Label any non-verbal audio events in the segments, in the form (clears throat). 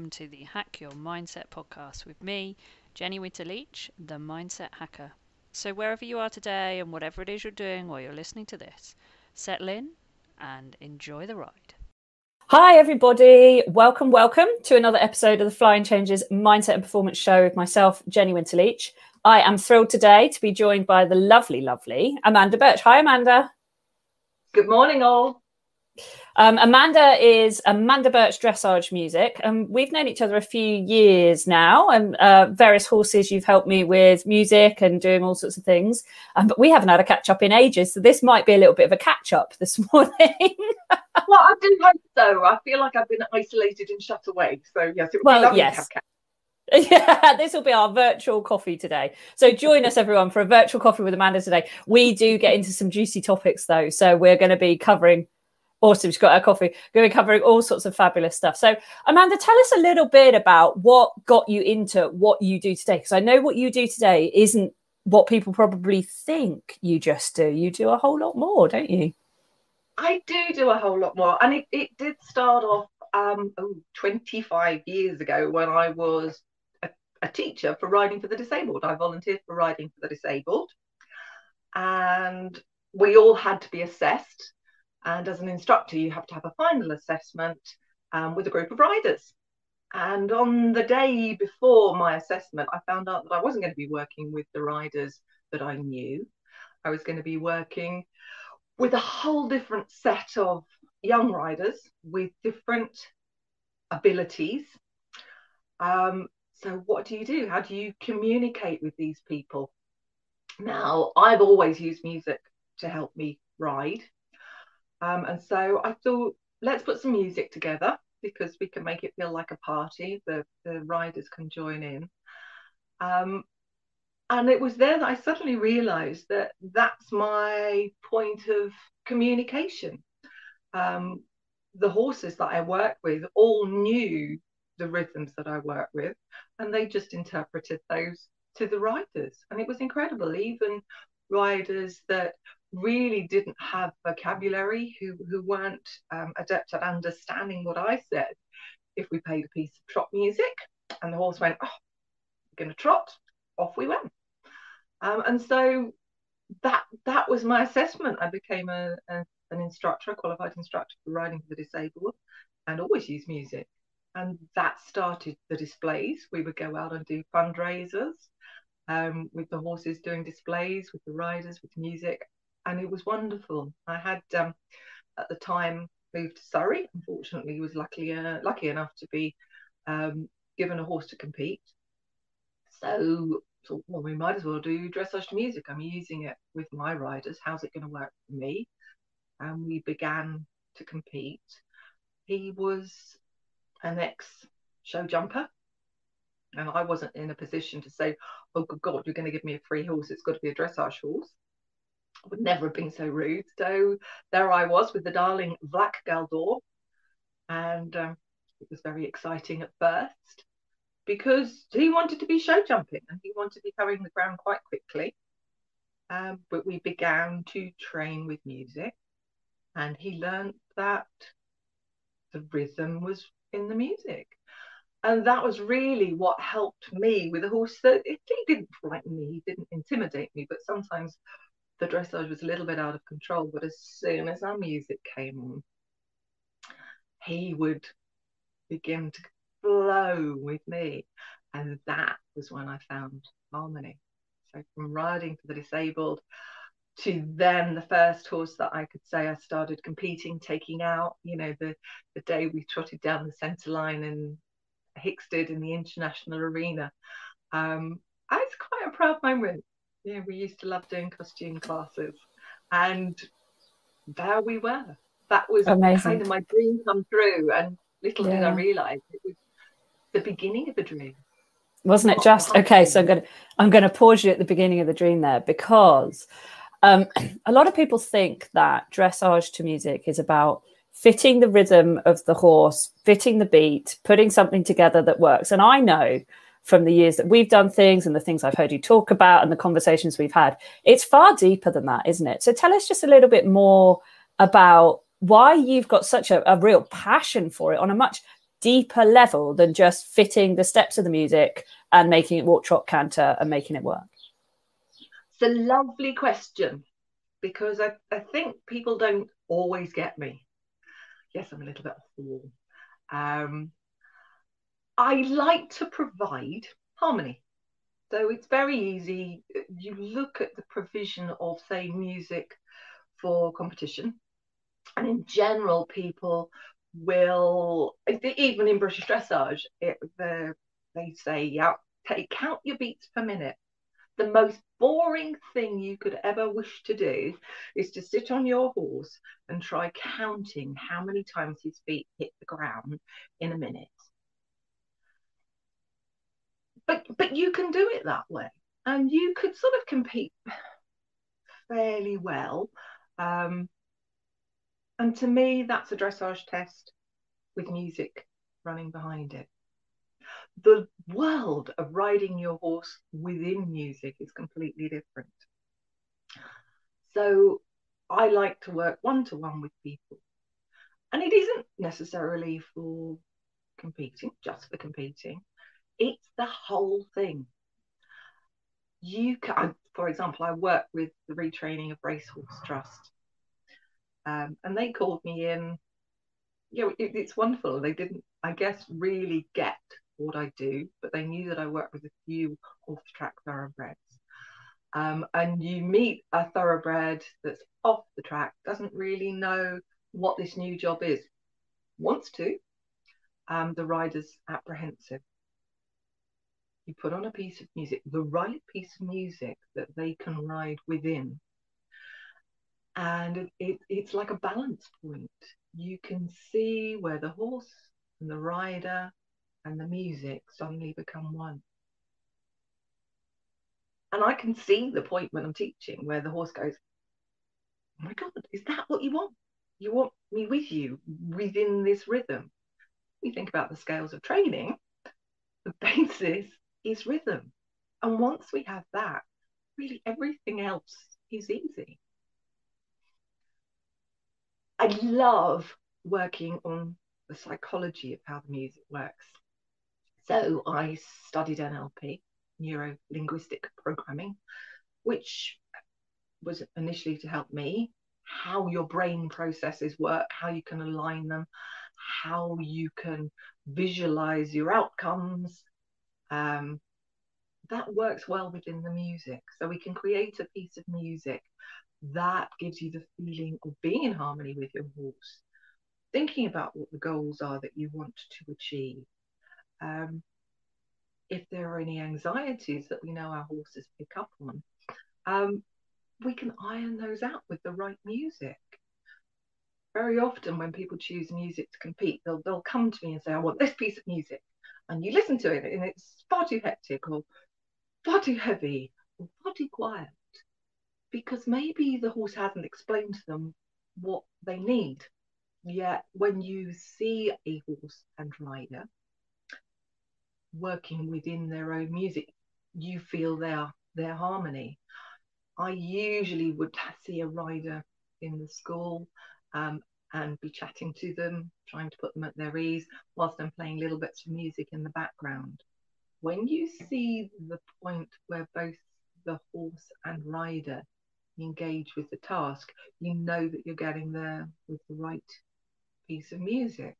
and welcome to the Hack Your Mindset podcast with me, Jenny Winter Leach, the Mindset Hacker. So, wherever you are today and whatever it is you're doing while you're listening to this, settle in and enjoy the ride. Hi, everybody. Welcome, welcome to another episode of the Flying Changes Mindset and Performance Show with myself, Jenny Winterleach. I am thrilled today to be joined by the lovely, lovely Amanda Birch. Hi, Amanda. Good morning, all. Um, Amanda is Amanda Birch Dressage Music, and we've known each other a few years now. And uh, various horses you've helped me with music and doing all sorts of things. Um, but we haven't had a catch up in ages, so this might be a little bit of a catch up this (laughs) morning. well, I do hope so. I feel like I've been isolated and shut away. So yes, it would well, be lovely yes. to have catch yeah, (laughs) this will be our virtual coffee today. So join us, everyone, for a virtual coffee with Amanda today. We do get into some juicy topics, though. So we're going to be covering. Awesome, she's got her coffee. We're going to be covering all sorts of fabulous stuff. So, Amanda, tell us a little bit about what got you into what you do today. Because I know what you do today isn't what people probably think you just do. You do a whole lot more, don't you? I do do a whole lot more. And it, it did start off um, oh, 25 years ago when I was a teacher for riding for the disabled. I volunteered for riding for the disabled. And we all had to be assessed. And as an instructor, you have to have a final assessment um, with a group of riders. And on the day before my assessment, I found out that I wasn't going to be working with the riders that I knew. I was going to be working with a whole different set of young riders with different abilities. Um, so, what do you do? How do you communicate with these people? Now, I've always used music to help me ride. Um, and so I thought, let's put some music together because we can make it feel like a party. The, the riders can join in. Um, and it was there that I suddenly realized that that's my point of communication. Um, the horses that I work with all knew the rhythms that I work with, and they just interpreted those to the riders. And it was incredible. Even riders that really didn't have vocabulary, who, who weren't um, adept at understanding what I said, if we played a piece of trot music and the horse went, oh, we're going to trot, off we went. Um, and so that that was my assessment. I became a, a, an instructor, a qualified instructor for riding for the disabled, and always use music and that started the displays. We would go out and do fundraisers um, with the horses doing displays, with the riders, with music, and it was wonderful. I had um, at the time moved to Surrey. Unfortunately, was lucky uh, lucky enough to be um, given a horse to compete. So, so well, we might as well do dressage to music. I'm using it with my riders. How's it going to work for me? And we began to compete. He was an ex show jumper. And I wasn't in a position to say, oh, good God, you're going to give me a free horse. It's got to be a dressage horse. I would never have been so rude. So there I was with the darling Black Galdor. And um, it was very exciting at first because he wanted to be show jumping and he wanted to be covering the ground quite quickly. Um, but we began to train with music and he learned that the rhythm was in the music. And that was really what helped me with the horse. That he didn't frighten me, he didn't intimidate me, but sometimes the dressage was a little bit out of control. But as soon as our music came on, he would begin to flow with me. And that was when I found harmony. So from riding for the disabled to then the first horse that I could say I started competing, taking out, you know, the, the day we trotted down the centre line in Hickstead in the international arena. Um, it's quite a proud moment. Yeah, we used to love doing costume classes, and there we were. That was Amazing. kind of my dream come true, and little yeah. did I realise it was the beginning of a dream. Wasn't it just okay? So I'm gonna I'm gonna pause you at the beginning of the dream there because um, (clears throat) a lot of people think that dressage to music is about fitting the rhythm of the horse, fitting the beat, putting something together that works. And I know from the years that we've done things and the things I've heard you talk about and the conversations we've had, it's far deeper than that, isn't it? So tell us just a little bit more about why you've got such a, a real passion for it on a much deeper level than just fitting the steps of the music and making it walk, trot, canter and making it work? It's a lovely question because I, I think people don't always get me. Yes, I'm a little bit off the wall. Um, I like to provide harmony. So it's very easy. You look at the provision of, say, music for competition, and in general, people will, even in British dressage, it, they say, yeah, take, count your beats per minute. The most boring thing you could ever wish to do is to sit on your horse and try counting how many times his feet hit the ground in a minute but but you can do it that way. And you could sort of compete fairly well um, and to me that's a dressage test with music running behind it. The world of riding your horse within music is completely different. So i like to work one to one with people. And it isn't necessarily for competing just for competing it's the whole thing. You can, for example, I work with the retraining of Racehorse Trust, um, and they called me in. You know, it, it's wonderful. They didn't, I guess, really get what I do, but they knew that I work with a few off-track thoroughbreds. Um, and you meet a thoroughbred that's off the track, doesn't really know what this new job is, wants to. Um, the rider's apprehensive you put on a piece of music, the right piece of music that they can ride within. And it, it, it's like a balance point. You can see where the horse and the rider and the music suddenly become one. And I can see the point when I'm teaching where the horse goes, Oh my God, is that what you want? You want me with you within this rhythm? You think about the scales of training, the basis is rhythm. And once we have that, really everything else is easy. I love working on the psychology of how the music works. So I studied NLP, neuro linguistic programming, which was initially to help me how your brain processes work, how you can align them, how you can visualize your outcomes, um, that works well within the music. So we can create a piece of music that gives you the feeling of being in harmony with your horse, thinking about what the goals are that you want to achieve. Um, if there are any anxieties that we know our horses pick up on, um, we can iron those out with the right music. Very often, when people choose music to compete, they'll, they'll come to me and say, I want this piece of music and you listen to it and it's far too hectic or far too heavy or far too quiet because maybe the horse hasn't explained to them what they need. Yet when you see a horse and rider working within their own music, you feel their their harmony. I usually would see a rider in the school um, and be chatting to them, trying to put them at their ease, whilst I'm playing little bits of music in the background. When you see the point where both the horse and rider engage with the task, you know that you're getting there with the right piece of music.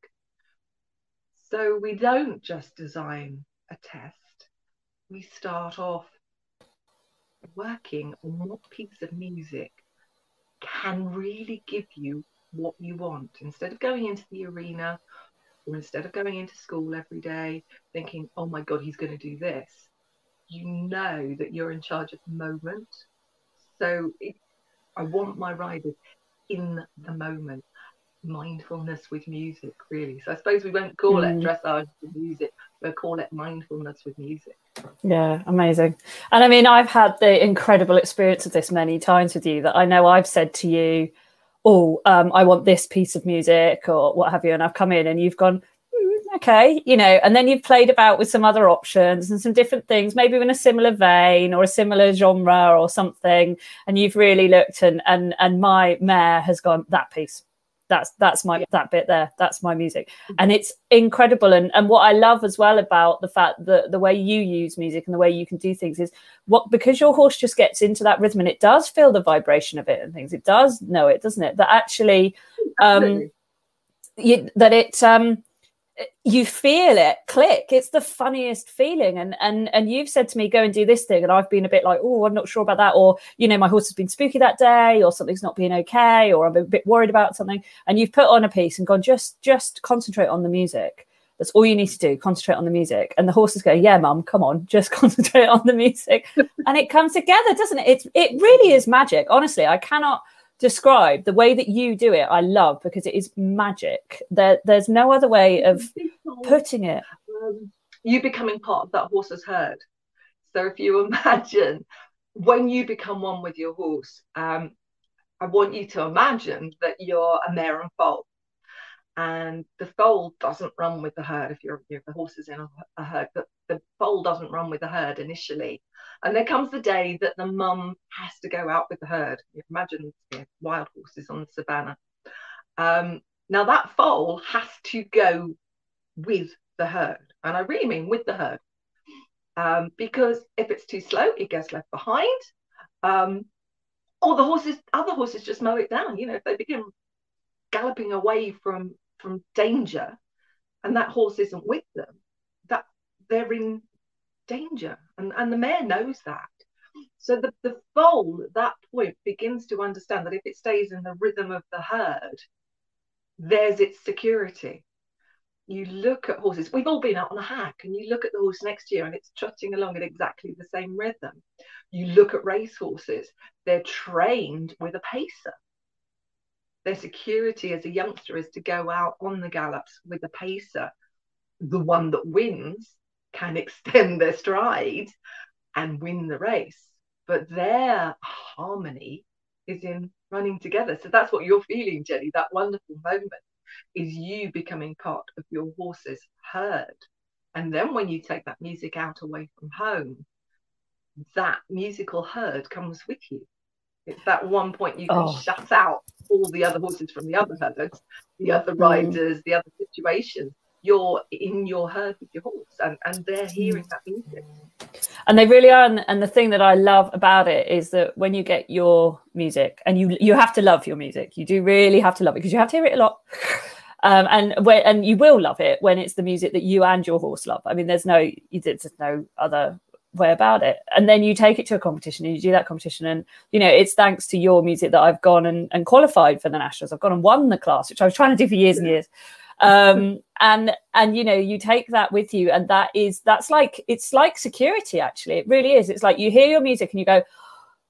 So we don't just design a test, we start off working on what piece of music can really give you what you want. Instead of going into the arena or instead of going into school every day thinking, oh my God, he's going to do this, you know that you're in charge of the moment. So it, I want my riders in the moment. Mindfulness with music, really. So I suppose we won't call mm. it dressage with music, we'll call it mindfulness with music. Yeah, amazing. And I mean, I've had the incredible experience of this many times with you that I know I've said to you, oh, um, I want this piece of music or what have you. And I've come in and you've gone, mm, okay, you know, and then you've played about with some other options and some different things, maybe in a similar vein or a similar genre or something. And you've really looked and, and, and my mare has gone that piece. That's that's my yeah. that bit there. That's my music. Mm-hmm. and it's incredible. And and what i love as well about the fact that the way you use music and the way you can do things is what because your horse just gets into that rhythm and it does feel the vibration of it and things it does know it doesn't it? That actually um you, that it um you feel it click. It's the funniest feeling. And and and you've said to me go and do this thing. And i've been a bit like oh i'm not sure about that. Or you know my horse has been spooky that day or something's not been okay or i'm a bit worried about something. And you've put on a piece and gone just just concentrate on the music. That's all you need to do concentrate on the music. And the horses go yeah mum come on just (laughs) concentrate on the music. And it comes together doesn't it? It's, it really is magic. Honestly i cannot describe the way that you do it i love because it is magic. There there's no other way of putting it. Um, you becoming part of that horse's herd. So if you (laughs) imagine when you become one with your horse um, i want you to imagine that you're a mare and foal and the foal doesn't run with the herd if you're if the horse is in a, a herd but the foal doesn't run with the herd initially and there comes the day that the mum has to go out with the herd. You imagine you know, wild horses on the savannah. Um, now that foal has to go with the herd, and I really mean with the herd, um, because if it's too slow, it gets left behind, um, or the horses, other horses just mow it down. You know, if they begin galloping away from from danger, and that horse isn't with them, that they're in danger. And, and the mare knows that. So the, the foal at that point begins to understand that if it stays in the rhythm of the herd, there's its security. You look at horses, we've all been out on a hack, and you look at the horse next year and it's trotting along at exactly the same rhythm. You look at race horses, they're trained with a pacer. Their security as a youngster is to go out on the gallops with a pacer. The one that wins can (laughs) extend their stride and win the race. But their harmony is in running together. So that's what you're feeling, Jenny. That wonderful moment is you becoming part of your horse's herd. And then when you take that music out away from home, that musical herd comes with you. It's that one point you can oh. shut out all the other horses from the other herds, the other mm. riders, mm. the other situations, you're in your herd with your horse and, and they're hearing that music. And they really are. And, and the thing that I love about it is that when you get your music, and you you have to love your music, you do really have to love it because you have to hear it a lot. (laughs) Um, and when, and you will love it when it's the music that you and your horse love. I mean, there's no there's no other way about it. And then you take it to a competition and you do that competition. And, you know, it's thanks to your music that I've gone and, and qualified for the Nationals. I've gone and won the class, which I was trying to do for years and years um, and and you know you take that with you and that is that's like it's like security actually it really is it's like you hear your music and you go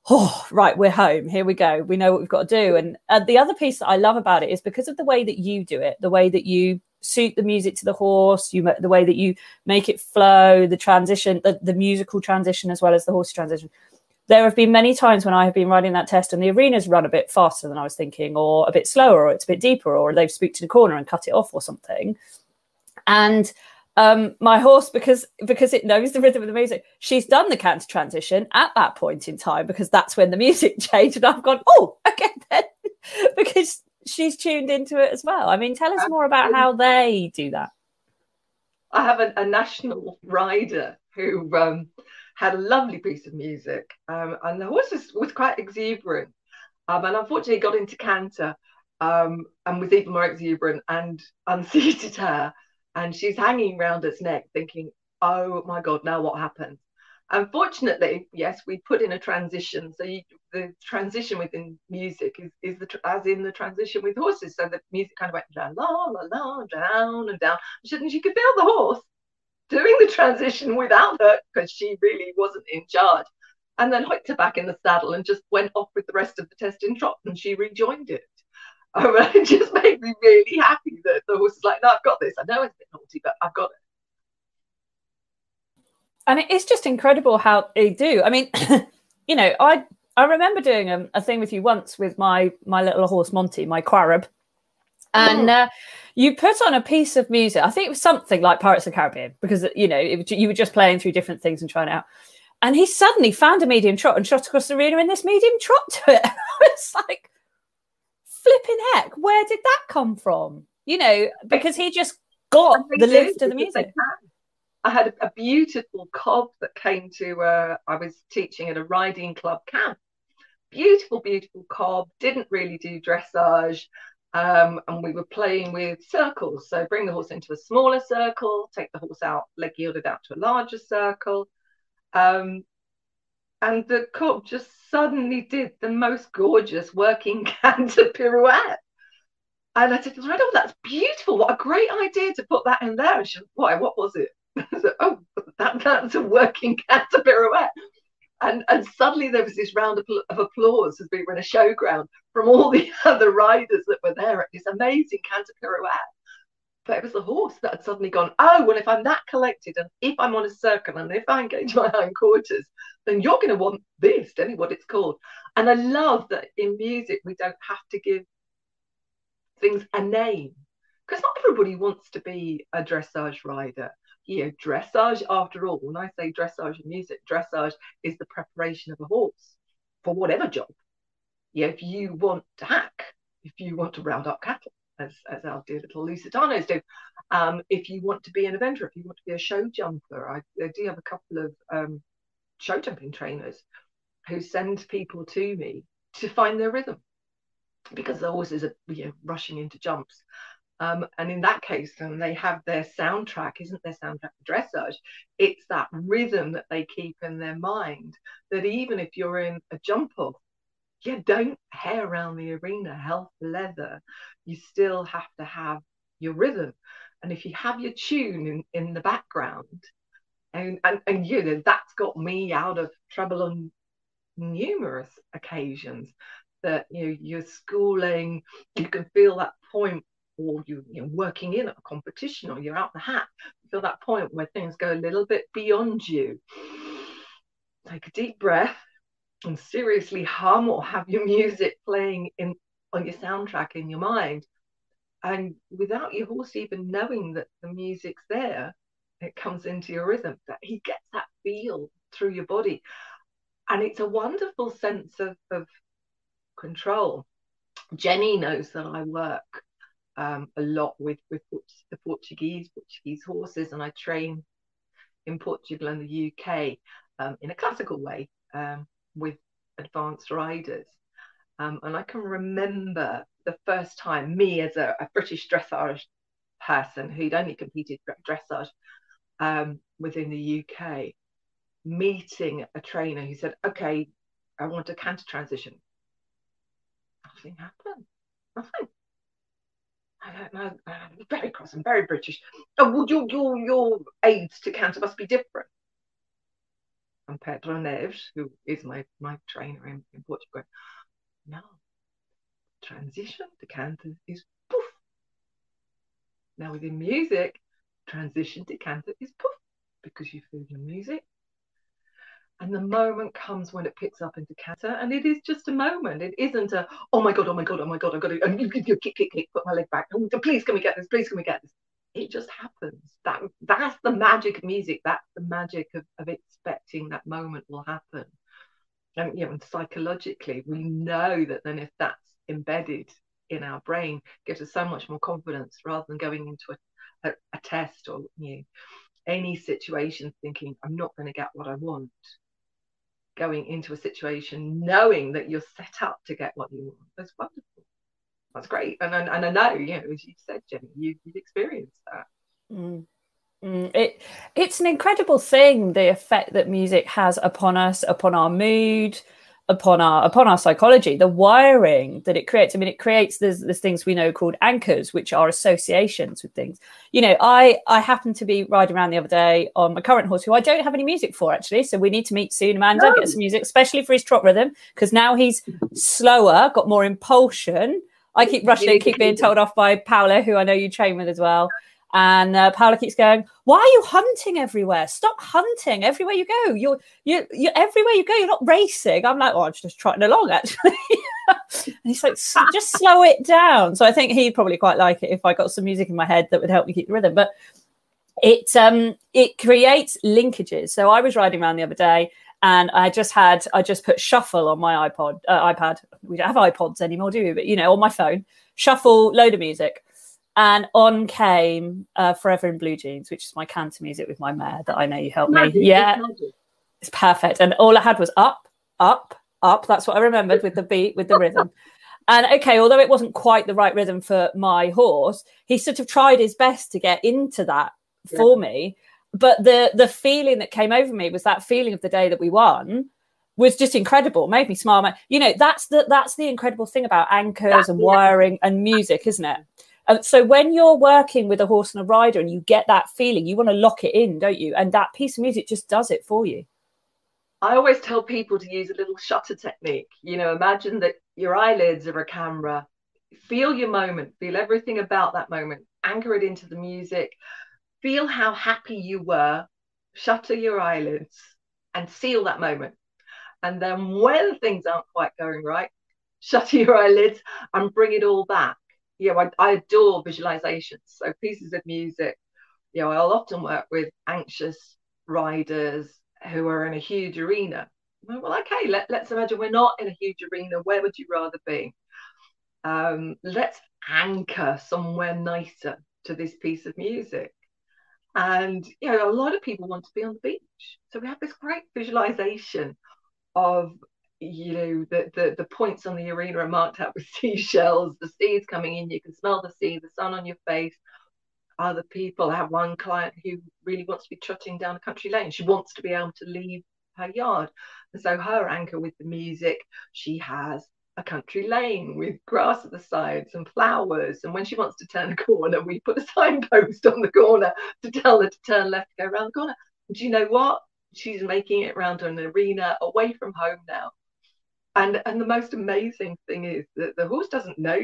oh right we're home here we go we know what we've got to do and uh, the other piece that i love about it is because of the way that you do it the way that you suit the music to the horse you the way that you make it flow the transition the, the musical transition as well as the horse transition there have been many times when I have been riding that test and the arena's run a bit faster than I was thinking, or a bit slower, or it's a bit deeper, or they've spooked to the corner and cut it off or something. And um, my horse, because because it knows the rhythm of the music, she's done the canter transition at that point in time because that's when the (laughs) music changed, and I've gone, oh, okay then, (laughs) because she's tuned into it as well. I mean, tell us more about how they do that. I have a, a national rider who um, had a lovely piece of music, um, and the horse was, was quite exuberant, um, and unfortunately got into canter um, and was even more exuberant and (laughs) unseated her, and she's hanging round its neck, thinking, "Oh my God, now what happens?" Unfortunately, yes, we put in a transition. So you, the transition within music is, is the as in the transition with horses. So the music kind of went la la la la down and down. And she could feel the horse doing the transition without her because she really wasn't in charge. And then hooked her back in the saddle and just went off with the rest of the test in trot and she rejoined it. (laughs) Um, it just made me really happy that the horse was like, no, I've got this. I know it's a bit naughty, but I've got it. And it is just incredible how they do. I mean, (coughs) you know, I I remember doing a, a, thing with you once with my my little horse Monty, my Quarab, and oh. uh, you put on a piece of music. I think it was something like Pirates of the Caribbean because you know it, you were just playing through different things and trying out. And he suddenly found a medium trot and shot across the arena in this medium trot to it. (laughs) it's like flipping heck, where did that come from? You know, because he just got the lift of the music. I had a, a, beautiful cob that came to, uh, I was teaching at a riding club camp. Beautiful, beautiful cob, didn't really do dressage. Um, and we were playing with circles. So bring the horse into a smaller circle, take the horse out, leg yielded out to a larger circle. Um, and the cob just suddenly did the most gorgeous working (laughs) canter pirouette. And I said, oh, that's beautiful. What a great idea to put that in there. And she said, why, what was it? (laughs) Oh, that, that's a working (laughs) canter pirouette. And, and suddenly there was this round of, applause as we were in a showground from all the (laughs) other riders that were there at this amazing canter pirouette. But it was the horse that had suddenly gone, oh, well, if I'm that collected and if I'm on a circle and if I engage my hindquarters, then you're going to want this, tell me what it's called. And I love that in music, we don't have to give things a name because not everybody wants to be a dressage rider. You know, dressage, after all, when I say dressage in music, dressage is the preparation of a horse for whatever job. Yeah, if you want to hack, if you want to round up cattle, as, as our dear little Lusitanos do. Um, if you want to be an eventer, if you want to be a show jumper, I, I do have a couple of um, show jumping trainers who send people to me to find their rhythm because the horses are you know, rushing into jumps. Um, and in that case, then they have their soundtrack, isn't their soundtrack dressage? It's that rhythm that they keep in their mind that even if you're in a jump off, you don't hare around the arena, health leather. You still have to have your rhythm. And if you have your tune in, in the background, and, and, and you know, that's got me out of trouble on numerous occasions that you know, you're schooling, you can feel that point or you, you're working in a competition or you're out the hat, you feel that point where things go a little bit beyond you. Take a deep breath and seriously hum or have your music playing in on your soundtrack in your mind. And without your horse even knowing that the music's there, it comes into your rhythm, that he gets that feel through your body. And it's a wonderful sense of, of control. Jenny knows that I work um, a lot with, with the Portuguese, Portuguese horses, and I train in Portugal and the UK um, in a classical way. Um, with advanced riders. Um, and I can remember the first time me as a, a British dressage person who'd only competed dressage um, within the UK, meeting a trainer who said, "Okay, I want a canter transition." Nothing happened. Nothing. I don't know. I'm very cross. I'm very British. Oh, well, your your your aids to canter must be different and Pedro Neves, who is my, my trainer in, in Portugal, no, transition to canter is poof. Now within music, transition to canter is poof, because you feel your music. And the moment comes when it picks up into canter, and it is just a moment. It isn't a, oh my God, oh my God, oh my God, I've got to, and you, you kick, kick, kick, put my leg back. Oh, please, can we get this? Please, can we get this? it just happens. That that's the magic of music. That's the magic of, of expecting that moment will happen. And you know, and psychologically, we know that then if that's embedded in our brain, gives us so much more confidence rather than going into a, a, a test or you know, any situation thinking I'm not going to get what I want. Going into a situation knowing that you're set up to get what you want. That's wonderful that's great. And, and, and I know, you know, as you said, Jenny, you, you've experienced that. Mm. Mm, it it's an incredible thing the effect that music has upon us upon our mood upon our upon our psychology. The wiring that it creates i mean it creates there's, there's things we know called anchors which are associations with things. You know i i happened to be riding around the other day on my current horse who i don't have any music for actually. So we need to meet soon. Amanda no. get some music especially for his trot rhythm because now he's slower got more impulsion. I keep rushing, keep being told off by Paula, who I know you train with as well. And uh, Paula keeps going, "Why are you hunting everywhere? Stop hunting everywhere you go. You're you you everywhere you go. You're not racing." I'm like, "Oh, I'm just trotting along, actually." (laughs) and he's like, "Just slow it down." So I think he'd probably quite like it if I got some music in my head that would help me keep the rhythm. But it um it creates linkages. So I was riding around the other day, and I just had I just put shuffle on my iPod uh, iPad. We don't have iPods anymore, do we? But you know, on my phone, shuffle, load of music, and on came uh, Forever in Blue Jeans, which is my canter music with my mare that I know you helped me. Yeah, it's perfect. And all I had was up, up, up. That's what I remembered with the beat, with the rhythm. (laughs) And okay, although it wasn't quite the right rhythm for my horse, he sort of tried his best to get into that for yeah. me but the the feeling that came over me was that feeling of the day that we won was just incredible made me smile you know that's the that's the incredible thing about anchors and wiring and music isn't it and so when you're working with a horse and a rider and you get that feeling you want to lock it in don't you and that piece of music just does it for you I always tell people to use a little shutter technique. You know, imagine that your eyelids are a camera. Feel your moment, feel everything about that moment, anchor it into the music, feel how happy you were, shutter your eyelids, and seal that moment. And then when things aren't quite going right, shutter your eyelids and bring it all back. You know, I, I adore visualizations. So pieces of music, you know, I'll often work with anxious riders who are in a huge arena. Well, okay, let, let's imagine we're not in a huge arena. Where would you rather be? Um, let's anchor somewhere nicer to this piece of music. And you know, a lot of people want to be on the beach. So we have this great visualization of you know the, the the points on the arena are marked out with (laughs) seashells, the seas coming in, you can smell the sea, the sun on your face. Other people I have one client who really wants to be trotting down a country lane. She wants to be able to leave her yard. And so her anchor with the music, she has a country lane with grass at the sides and flowers. And when she wants to turn a corner, we put a (laughs) signpost on the corner to tell her to turn left, go around the corner. do you know what? She's making it around an arena away from home now. And and the most amazing thing is that the horse doesn't know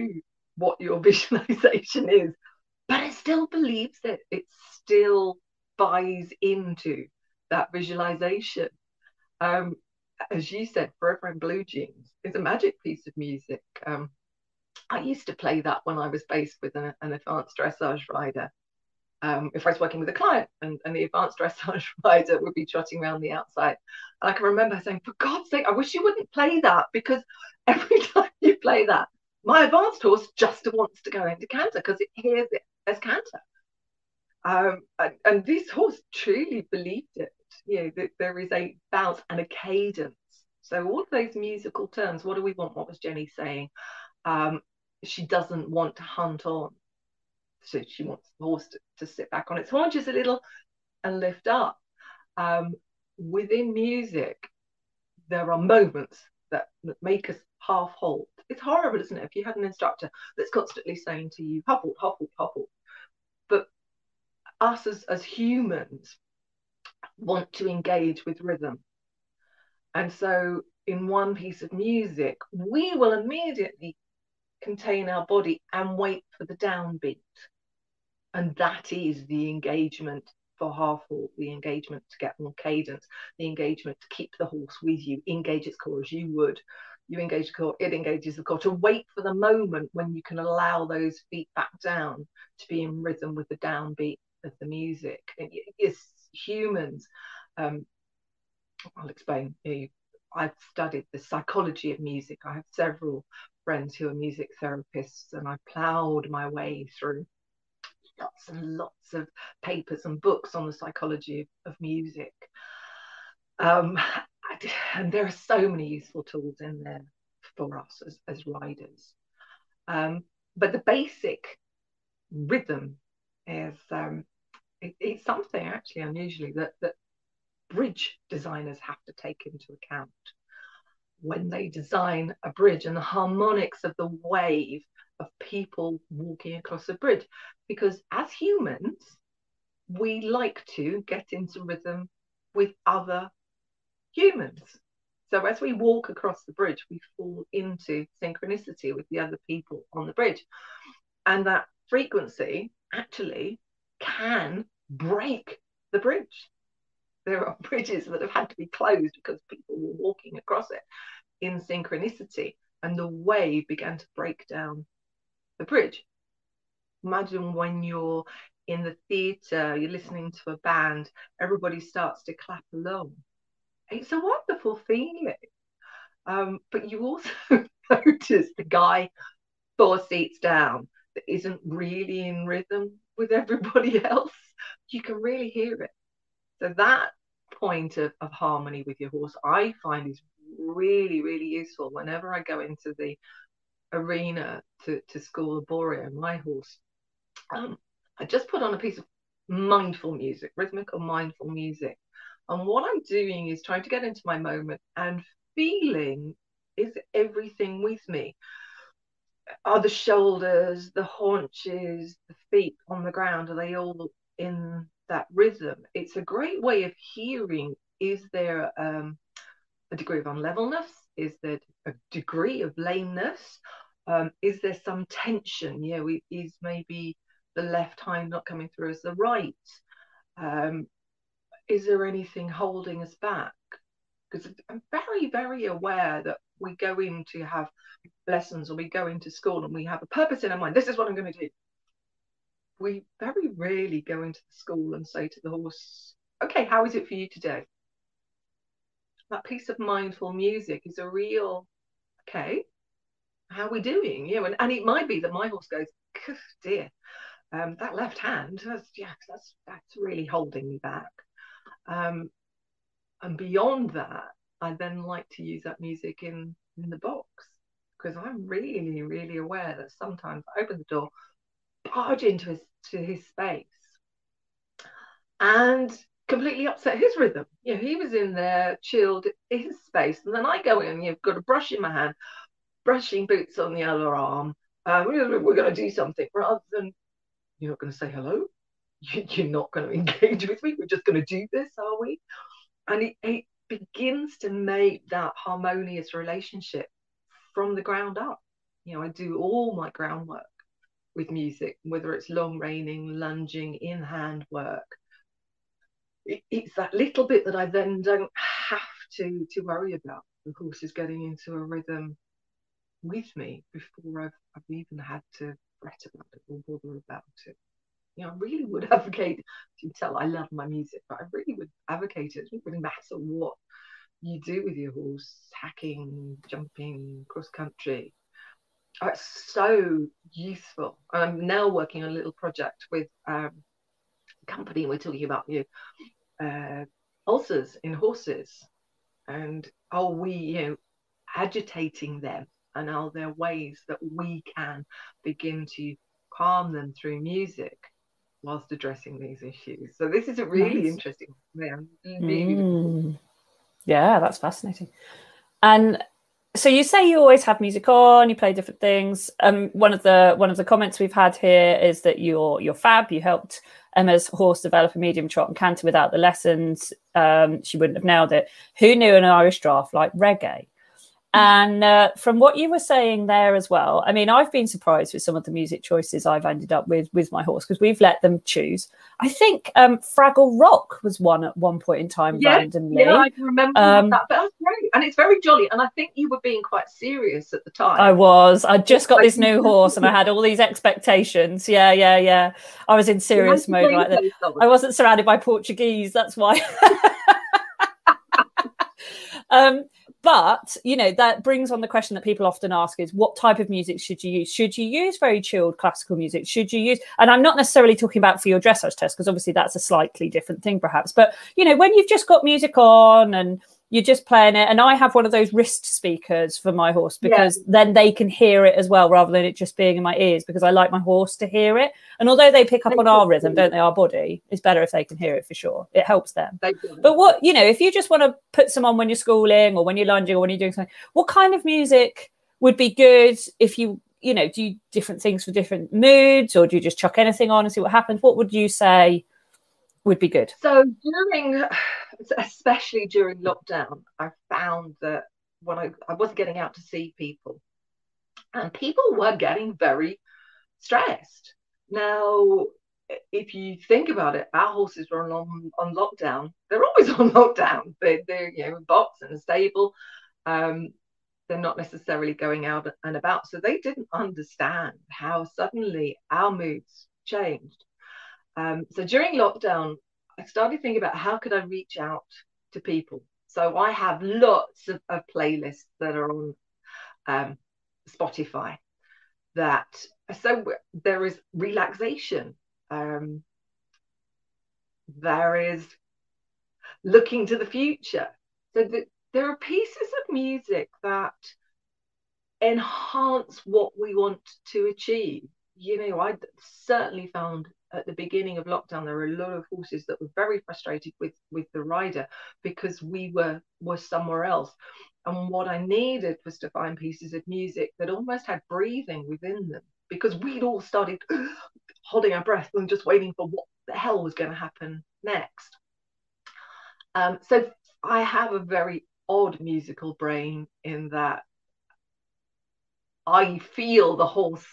what your (laughs) visualization is, but it still believes it. It still buys into that visualization. Um, as you said, Forever in Blue Jeans is a magic piece of music. Um, I used to play that when I was based with an, an advanced dressage rider. Um, if I was working with a client and, and the advanced dressage (laughs) rider would be trotting around the outside. And I can remember saying, for God's sake, I wish you wouldn't play that because (laughs) every time you play that, my advanced horse just wants to go into canter because it hears it as canter. Um, and, and, this horse truly believed it you know, that there is a bounce and a cadence. So all of those musical terms, what do we want? What was Jenny saying? Um, she doesn't want to hunt on. So she wants the horse to, to sit back on its haunches a little and lift up. Um, within music, there are moments that, make us half halt. It's horrible, isn't it? If you had an instructor that's constantly saying to you, hobble, hobble, hobble. But us as, as humans, want to engage with rhythm. And so, in one piece of music, we will immediately contain our body and wait for the downbeat. And that is the engagement for half halt, the engagement to get more cadence, the engagement to keep the horse with you, engage its core as you would. You engage the core, it engages the core to wait for the moment when you can allow those feet back down to be in rhythm with the downbeat of the music. And it's humans. Um, I'll explain. I've studied the psychology of music. I have several friends who are music therapists, and I ploughed my way through lots and lots of papers and books on the psychology of, of music. Um, and there are so many useful tools in there for us as, as riders. Um, but the basic rhythm is um, it, it's something actually unusually that that bridge designers have to take into account when they design a bridge and the harmonics of the wave of people walking across a bridge. Because as humans we like to get into rhythm with other humans. So as we walk across the bridge we fall into synchronicity with the other people on the bridge. And that frequency actually can break the bridge. There are (laughs) bridges that have had to be closed because people were walking across it in synchronicity, and the wave began to break down the bridge. Imagine when you're in the theatre, you're listening to a band, everybody starts to clap along. it's a wonderful feeling. Um, but you also (laughs) notice the guy four seats down that isn't really in rhythm with everybody (laughs) else. You can really hear it. So that point of, of harmony with your horse, I find is really, really useful whenever I go into the arena to, to school Arborio, my horse. Um, I just put on a piece of mindful music, rhythmical mindful music. And what I'm doing is trying to get into my moment and feeling is everything with me. Are the shoulders, the haunches, the feet on the ground, are they all in that rhythm? It's a great way of hearing is there um, a degree of unlevelness? Is there a degree of lameness? Um, is there some tension? You know, is maybe the left hind not coming through as the right? Um, is there anything holding us back? Because I'm very, very aware that we go in to have lessons or we go into school and we have a purpose in our mind. This is what I'm going to do. We very rarely go into the school and say to the horse, okay, how is it for you today? That piece of mindful music is a real, okay, how are we doing? You know, and, and it might be that my horse goes, dear, um, that left hand, that's, yeah, that's, that's really holding me back. Um, and beyond that, I then like to use that music in, in the box because I'm really, really aware that sometimes I open the door, barge into his to his space, and completely upset his rhythm. You know, he was in there, chilled in his space, and then I go in, you've got a brush in my hand, brushing boots on the other arm. Um, we're going to do something rather than you're not going to say hello. (laughs) You're not going to engage with me. We're just going to do this, are we? And it, it begins to make that harmonious relationship from the ground up. You know, I do all my groundwork with music, whether it's long reining, lunging, in hand work. It, it's that little bit that I then don't have to to worry about. The horse is getting into a rhythm with me before I've, I've even had to fret about it or bother about it. You know, I really would (laughs) advocate, you tell I love my music, but I really would advocate it. It doesn't really matter what you do with your horse, hacking, jumping, cross country. Oh, it's so useful. I'm now working on a little project with um, a company. We're talking about you uh, ulcers in horses, and are we you know agitating them and are there ways that we can begin to calm them through music whilst addressing these issues so this is a really nice. interesting yeah, really mm. yeah that's fascinating and so you say you always have music on you play different things. Um one of the one of the comments we've had here is that you're you're fab. You helped emma's horse develop a medium trot and canter without the lessons. Um she wouldn't have nailed it. Who knew an irish draft like reggae and uh, from what you were saying there as well, I mean, I've been surprised with some of the music choices I've ended up with with my horse because we've let them choose. I think um, Fraggle Rock was one at one point in time yeah, randomly. Yeah, I remember um, that. But that's great, and it's very jolly. And I think you were being quite serious at the time. I was. I just got this new (laughs) horse, and I had all these expectations. Yeah, yeah, yeah. I was in serious mode like that. I wasn't surrounded by Portuguese. That's why. (laughs) um, but you know that brings on the question that people often ask is what type of music should you use? Should you use very chilled classical music? Should you use and i'm not necessarily talking about for your dressage test because obviously that's a slightly different thing perhaps but you know when you've just got music on and you're just playing it. And i have one of those wrist speakers for my horse because yeah. then they can hear it as well rather than it just being in my ears because i like my horse to hear it. And although they pick up they on our rhythm don't they? Our body it's better if they can hear it for sure. It helps them. But what you know if you just want to put some on when you're schooling or when you're lunging or when you're doing something what kind of music would be good if you you know do different things for different moods or do you just chuck anything on and see what happens? What would you say would be good so during especially during lockdown, I found that when I, I wasn't getting out to see people, and people were getting very stressed. Now, if you think about it, our horses were on on lockdown. They're always (laughs) on lockdown. They, they're you know a box and a stable. Um, they're not necessarily going out and about, so they didn't understand how suddenly our moods changed. Um, so during lockdown, I started thinking about how could I reach out to people. So I have lots of, of playlists that are on um, Spotify that so there is relaxation. Um, there is looking to the future. So the, there are pieces of music that enhance what we want to achieve. You know i certainly found at the beginning of lockdown there were a lot of horses that were very frustrated with with the rider because we were were somewhere else. And what i needed was to find pieces of music that almost had breathing within them because we'd all started (gasps) holding our breath and just waiting for what the hell was going to happen next. Um, so i have a very odd musical brain in that i feel the horse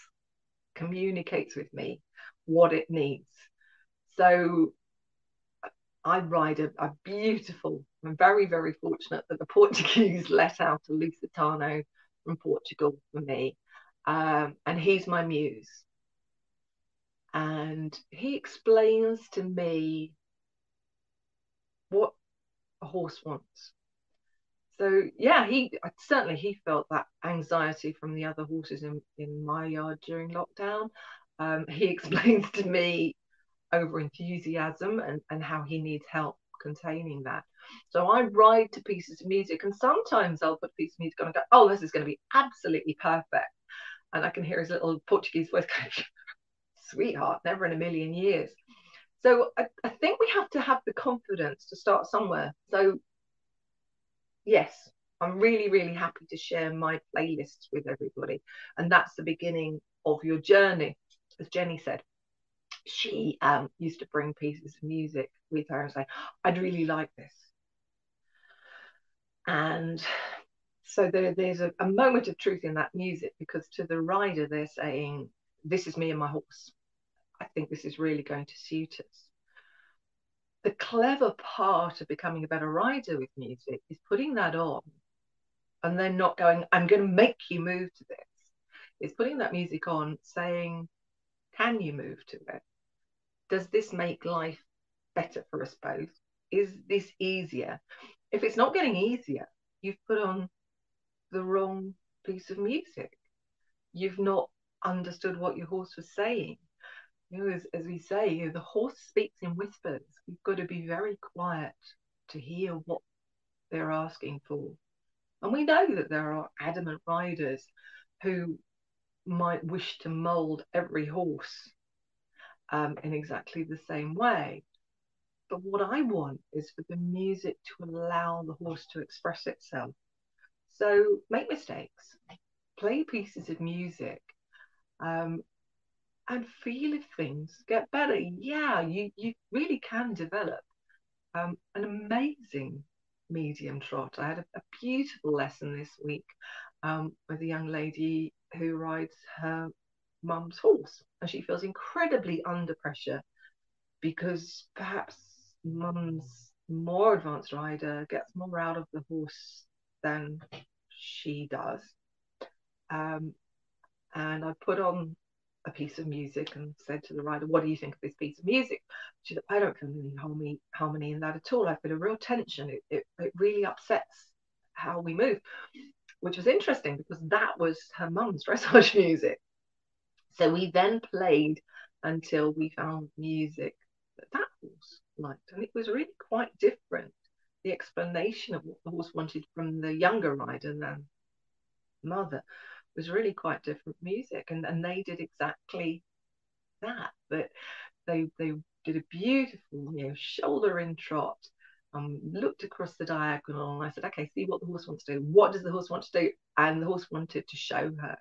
communicates with me what it needs. So I ride a, a beautiful, I'm very, very fortunate that the Portuguese (laughs) let out a Lusitano from Portugal for me. Um, and he's my muse. And he explains to me what a horse wants. So yeah, he certainly he felt that anxiety from the other horses in, in my yard during lockdown. Um, he (laughs) explains to me over enthusiasm and, and how he needs help containing that. So I ride to pieces of music, and sometimes I'll put a piece of music on and go, "Oh, this is going to be absolutely perfect," and I can hear his little Portuguese voice (laughs) going, "Sweetheart, never in a million years." So I, I think we have to have the confidence to start somewhere. So yes, I'm really, really happy to share my playlists with everybody, and that's the beginning of your journey as Jenny said, she um, used to bring pieces of music with her and say, I'd really like this. And so there, there's a, a moment of truth in that music because to the rider, they're saying, This is me and my horse. I think this is really going to suit us. The clever part of becoming a better rider with music is putting that on and then not going, I'm going to make you move to this. It's putting that music on, saying, can you move to it? Does this make life better for us both? Is this easier? If it's not getting easier, you've put on the wrong piece of music. You've not understood what your horse was saying. You know, as, as we say, you know, the horse speaks in whispers. We've got to be very quiet to hear what they're asking for. And we know that there are adamant riders who might wish to mold every horse um, in exactly the same way. But what I want is for the music to allow the horse to express itself. So make mistakes, play pieces of music, um, and feel if things get better. Yeah, you, you really can develop um, an amazing medium trot. I had a, a beautiful lesson this week um, with a young lady who rides her mum's horse and she feels incredibly under pressure because perhaps mum's more advanced rider gets more out of the horse than she does. Um, and I put on a piece of music and said to the rider, What do you think of this piece of music? She said, I don't feel any harmony, harmony in that at all. I feel a real tension. It, it, it really upsets how we move which was interesting because that was her mum's (laughs) dressage music. So we then played until we found music that that horse liked, and it was really quite different. The explanation of what the horse wanted from the younger rider than mother was really quite different music, and, and they did exactly that. But they they did a beautiful, you know, shoulder in trot um, looked across the diagonal and I said, okay, see what the horse wants to do. What does the horse want to do? And the horse wanted to show her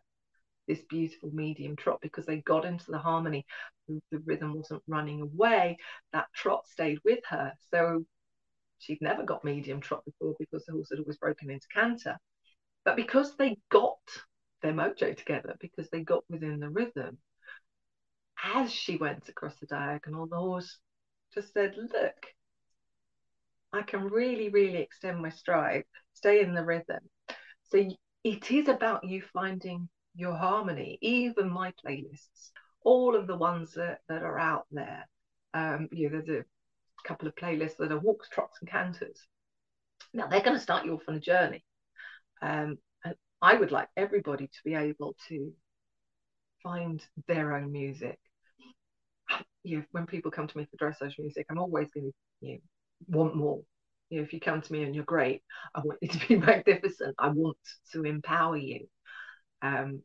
this beautiful medium trot because they got into the harmony. The rhythm wasn't running away. That trot stayed with her. So she'd never got medium trot before because the horse had always broken into canter. But because they got their mojo together, because they got within the rhythm, as she went across the diagonal, the horse just said, look, I can really, really extend my stride, stay in the rhythm. So it is about you finding your harmony, even my playlists, all of the ones that, that are out there. Um, you know, there's a couple of playlists that are walks, trots, and canters. Now they're going to start you off on a journey. Um, and I would like everybody to be able to find their own music. You know, when people come to me for dressage music, I'm always going to you know, want more. You know, if you come to me and you're great, I want you to be (laughs) magnificent. I want to empower you. Um,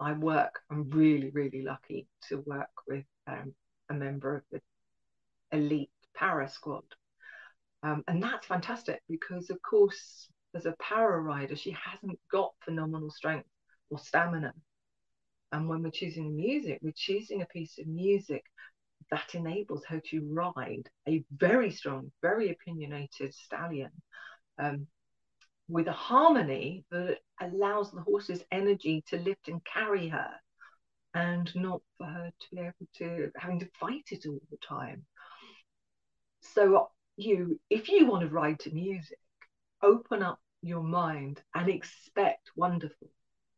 I work. I'm really, really lucky to work with um, a member of the elite para squad, um, and that's fantastic because, of course, as a para rider, she hasn't got phenomenal strength or stamina. And when we're choosing music, we're choosing a piece of music that enables her to ride a very strong, very opinionated stallion um, with a harmony that allows the horse's energy to lift and carry her and not for her to be able to having to fight it all the time. So you if you want to ride to music, open up your mind and expect wonderful.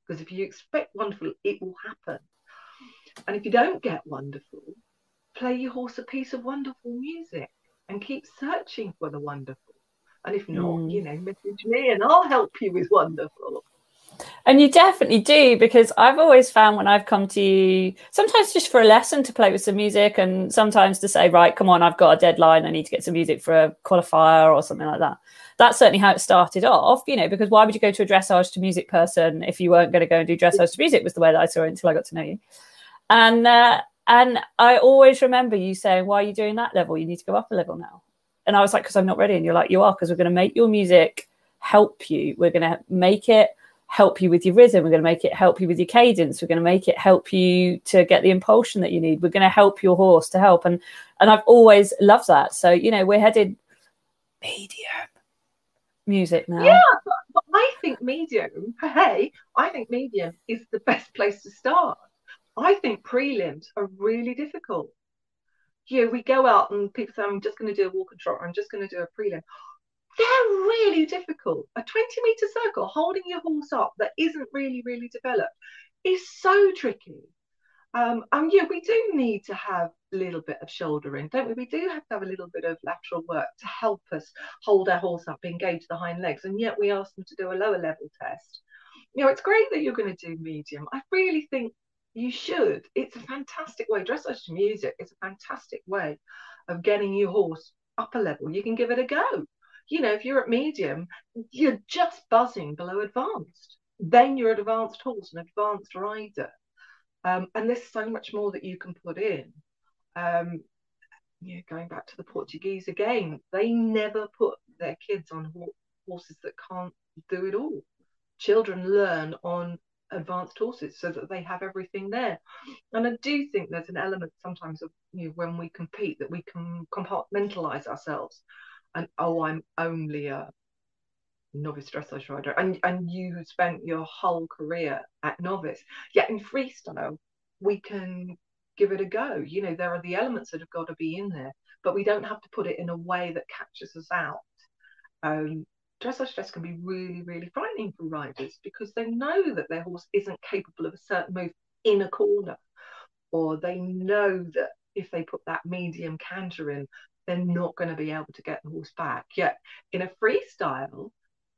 Because if you expect wonderful, it will happen. And if you don't get wonderful, play your horse a piece of wonderful music and keep searching for the wonderful. And if not, mm. you know, message me and I'll help you with wonderful. And you definitely do because I've always found when I've come to you, sometimes just for a lesson to play with some music, and sometimes to say, right, come on, I've got a deadline, I need to get some music for a qualifier or something like that. That's certainly how it started off, you know, because why would you go to a dressage to music person if you weren't going to go and do dressage to music? Was the way that I saw it until I got to know you. And uh, and I always remember you saying, why are you doing that level? You need to go up a level now. And I was like, because I'm not ready. And you're like, you are, because we're going to make your music help you. We're going to make it help you with your rhythm. We're going to make it help you with your cadence. We're going to make it help you to get the impulsion that you need. We're going to help your horse to help. And and I've always loved that. So you know, we're headed medium music now. Yeah, but, I think medium. Hey, I think medium is the best place to start. I think prelims are really difficult. Yeah, we go out and people say, I'm just going to do a walk and trot, or I'm just going to do a prelim they're really difficult. A 20 meter circle holding your horse up that isn't really, really developed is so tricky. Um, and yeah, we do need to have a little bit of shoulder in, don't we? We do have to have a little bit of lateral work to help us hold our horse up, engage the hind legs, and yet we ask them to do a lower level test. You know, it's great that you're going to do medium. I really think you should. It's a fantastic way. Dressage to music is a fantastic way of getting your horse up a level. You can give it a go you know, if you're at medium, you're just buzzing below advanced. Then you're an advanced horse, an advanced rider. Um, and there's so much more that you can put in. Um, you know, going back to the Portuguese again, they never put their kids on horses that can't do it all. Children learn on advanced horses so that they have everything there. And I do think there's an element sometimes of you know, when we compete that we can compartmentalize ourselves and oh, I'm only a novice dressage rider, and and you spent your whole career at novice. Yet in freestyle, we can give it a go. You know, there are the elements that have got to be in there, but we don't have to put it in a way that catches us out. Um, dressage stress can be really, really frightening for riders because they know that their horse isn't capable of a certain move in a corner, or they know that if they put that medium canter in, they're not going to be able to get the horse back. Yet in a freestyle,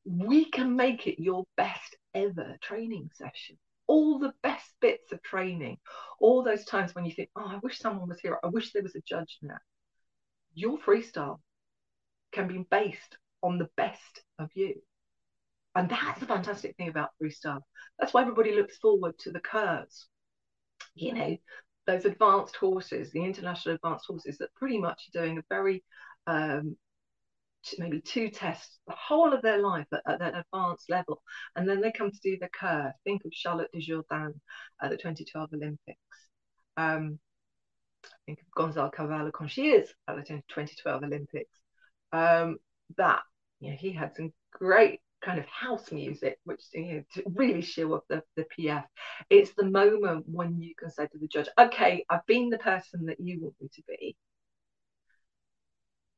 we can make it your best ever training session. All the best bits of training, all those times when you think, oh, I wish someone was here, I wish there was a judge now. Your freestyle can be based on the best of you. And that's the fantastic thing about freestyle. That's why everybody looks forward to the Kürs. You know, those advanced horses, the international advanced horses that pretty much are doing a very um, maybe two tests the whole of their life at, at, that advanced level, and then they come to do the Kür. Think of Charlotte Dujardin at the 2012 Olympics. Um, think of Gonçalo Carvalho Conchiers at the 2012 Olympics. Um, that you know, he had some great kind of house music, which you know, to really show up the, the piaffe. It's the moment when you can say to the judge, okay, I've been the person that you want me to be.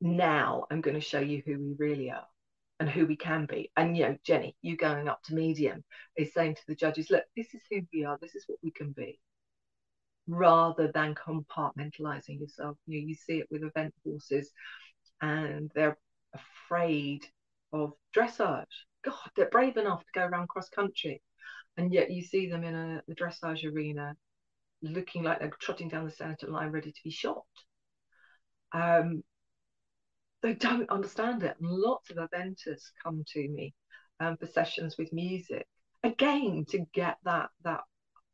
Now I'm going to show you who we really are and who we can be. And you know, Jenny, you going up to medium is saying to the judges, look, this is who we are, this is what we can be. Rather than compartmentalizing yourself. You know, you see it with event horses and they're afraid of dressage. God, they're brave enough to go around cross country, and yet you see them in a, dressage arena looking like they're trotting down the centre line ready to be shot. Um, they don't understand it. And lots of eventers come to me um, for sessions with music again to get that that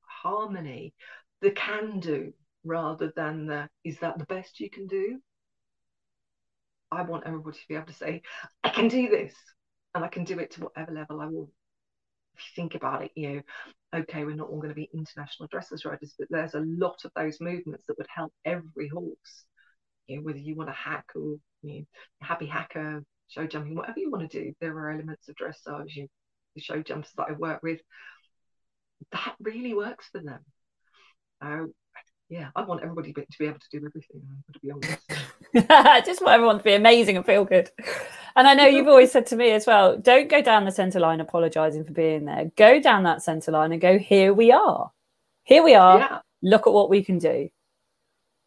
harmony, the can do rather than the is that the best you can do. I want everybody to be able to say, I can do this, and I can do it to whatever level I want. If you think about it, you know, okay, we're not all going to be international dressage riders, but there's a lot of those movements that would help every horse. You know, whether you want to hack or you know, happy hacker, show jumping, whatever you want to do, there are elements of dressage. You, the show jumpers that I work with, that really works for them. Uh, yeah, I want everybody to be able to do everything. To be honest, (laughs) I just want everyone to be amazing and feel good. And I know you've always said to me as well, don't go down the centre line apologising for being there. Go down that centre line and go, here we are, here we are. Yeah. Look at what we can do.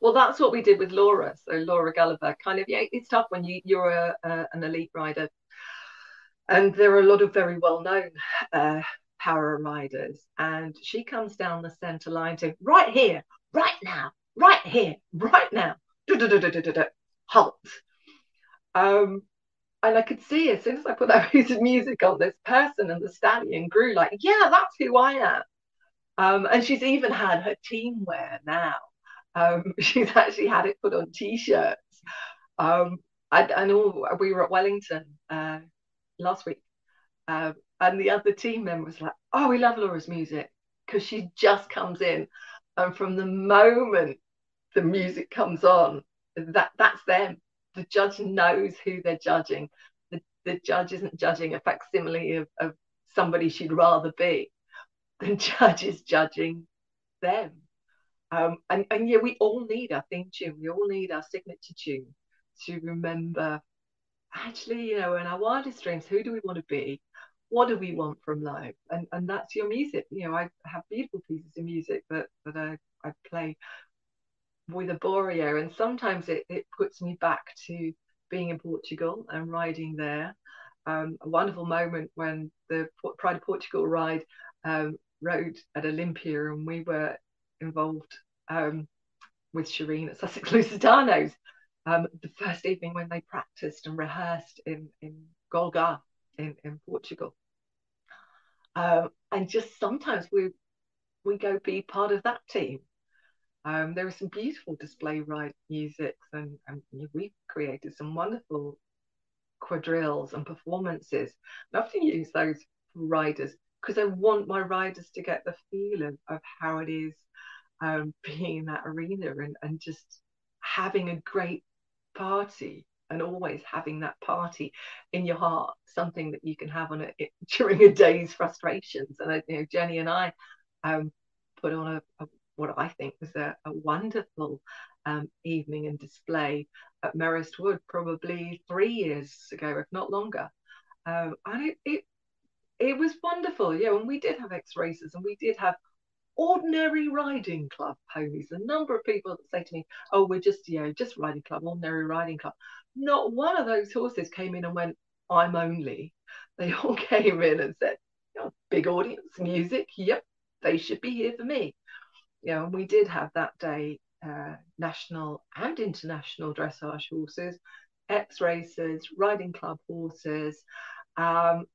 Well, that's what we did with Laura. So Laura Gulliver, kind of, yeah, it's tough when you you're a, an elite rider, and there are a lot of very well known uh, para riders, and she comes down the centre line to right here, right now, right here, right now, halt. Um, and I could see as soon as I put that (laughs) piece of music on, this person and the stallion grew like, yeah, that's who I am. Um, and she's even had her team wear now. Um, (laughs) she's actually had it put on t-shirts. Um, I, I know we were at Wellington uh, last week, um, and the other team member was like, "Oh, we love Laura's music because she just comes in and from the moment the music comes on, that that's them. The judge knows who they're judging. The, the judge isn't judging a facsimile of, of somebody she'd rather be. The (laughs) judge is judging them. Um, and, and yeah, we all need our theme tune. We all need our signature tune to remember actually, you know, in our wildest dreams, who do we want to be? What do we want from life? And and that's your music. You know i have beautiful pieces of music that that i, I play with Arborio and sometimes it, it puts me back to being in portugal and riding there. Um, a wonderful moment when the pride of portugal ride um, rode at olympia and we were involved um, with shireen at sussex (laughs) lusitanos um, the first evening when they practiced and rehearsed in in Golegã in, in Portugal. Um, and just sometimes we we go be part of that team. Um, there are some beautiful display ride music, and, and we've created some wonderful quadrilles and performances. I often use those for riders because I want my riders to get the feeling of how it is um, (laughs) being in that arena and, and just having a great party and always having that party in your heart, something that you can have on it during a day's frustrations. And you know, Jenny and I um, put on a, a, what I think was a, a wonderful um, evening and display at Merrist Wood, probably three years ago, if not longer. Um, and it, it it was wonderful, yeah. And we did have X races, and we did have ordinary riding club ponies. A number of people that say to me, "Oh, we're just you know just riding club, ordinary riding club." Not one of those horses came in and went, I'm only. They (laughs) all came in and said, oh, big audience, music, yep, they should be here for me. You know, and we did have that day uh, national and international dressage horses, X racers, riding club horses. Um,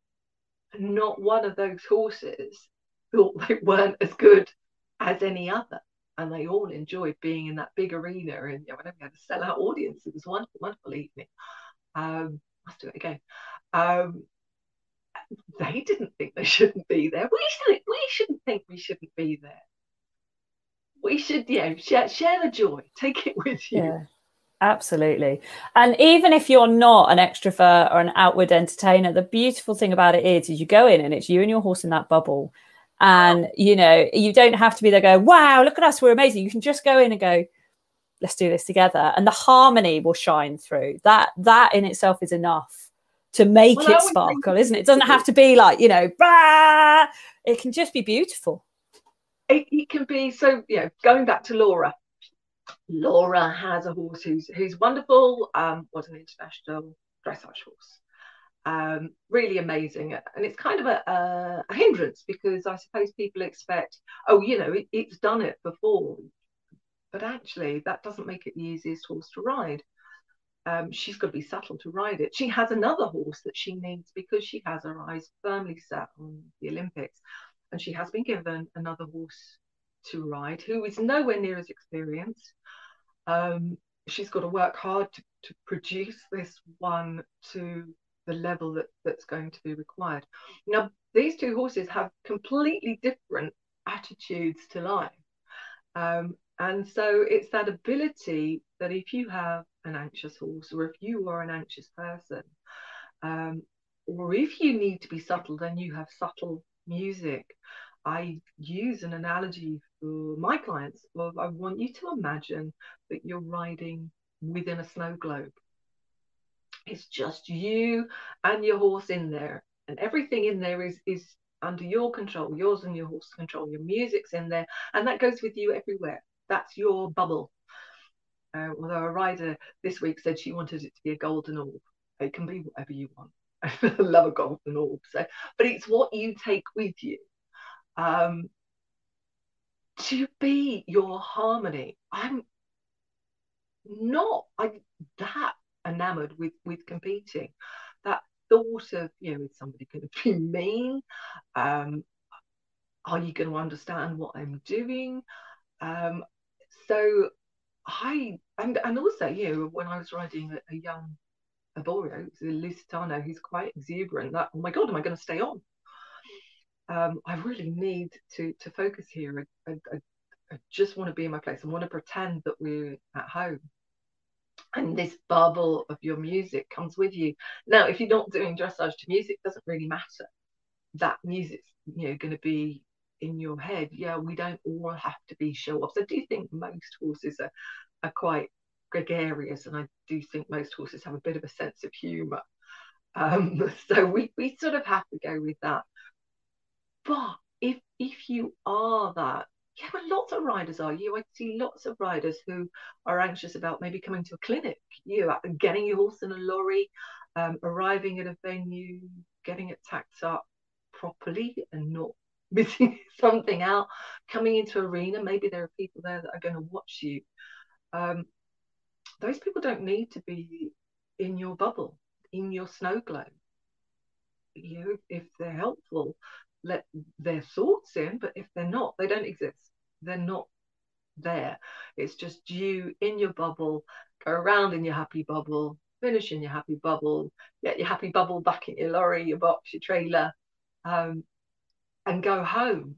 not one of those horses thought they weren't as good as any other and they all enjoyed being in that big arena. And you know, we had a sell-out audience. It was wonderful, wonderful evening. Um, let's do it again. Um, they didn't think they shouldn't be there. We shouldn't. We shouldn't think we shouldn't be there. We should, yeah, share, share the joy. (laughs) Take it with you. Yeah. Absolutely. And even if you're not an extrovert or an outward entertainer, the beautiful thing about it is, is you go in and it's you and your horse in that bubble and you know, you don't have to be there going, wow, look at us, we're amazing. You can just go in and go, let's do this together. And the harmony will shine through. That that in itself is enough to make well, it sparkle, isn't it? It doesn't have to be like, you know, bah! it can just be beautiful. It, it can be so, you know, going back to Laura. Laura has a horse who's who's wonderful, um, was an international dressage horse. Um, really amazing, and it's kind of a, a, hindrance because I suppose people expect, oh, you know, it, it's done it before, but actually that doesn't make it the easiest horse to ride. Um, she's got to be subtle to ride it. She has another horse that she needs because she has her eyes firmly set on the Olympics, and she has been given another horse to ride who is nowhere near as experienced. Um, she's got to work hard to, to produce this one to the level that, that's going to be required. Now, these two horses have completely different attitudes to life. Um, and so it's that ability that if you have an anxious horse, or if you are an anxious person, um, or if you need to be subtle, then you have subtle music. I use an analogy for my clients of I want you to imagine that you're riding within a snow globe. It's just you and your horse in there, and everything in there is is under your control, yours and your horse's control. Your music's in there, and that goes with you everywhere. That's your bubble. Uh, although a rider this week said she wanted it to be a golden orb. It can be whatever you want. I (laughs) love a golden orb. So, but it's what you take with you. Um, to be your harmony. I'm not I that enamored with with competing. That thought of you know is somebody going (laughs) to be mean? Um, are you going to understand what I'm doing? Um, so I and and also you know when I was riding a, a young Arborio, a Lusitano who's quite exuberant. That oh my god, am I going to stay on? Um, I really need to to focus here. I, I, I just want to be in my place. I want to pretend that we're at home. And this bubble of your music comes with you. Now, if you're not doing dressage to music, doesn't really matter. That music's you know going to be in your head. Yeah, we don't all have to be show offs. I do think most horses are, are quite gregarious, and I do think most horses have a bit of a sense of humour. Um, (laughs) so we, we sort of have to go with that. But if if you are that, yeah, but lots of riders are. You I see lots of riders who are anxious about maybe coming to a clinic, you know, getting your horse in a lorry, um, arriving at a venue, getting it tacked up properly and not (laughs) missing something out, coming into arena, maybe there are people there that are going to watch you. Um, those people don't need to be in your bubble, in your snow globe. You know, if they're helpful, let their thoughts in, but if they're not, they don't exist. They're not there. It's just you in your bubble, go around in your happy bubble, finish in your happy bubble, get your happy bubble back in your lorry, your box, your trailer, um, and go home.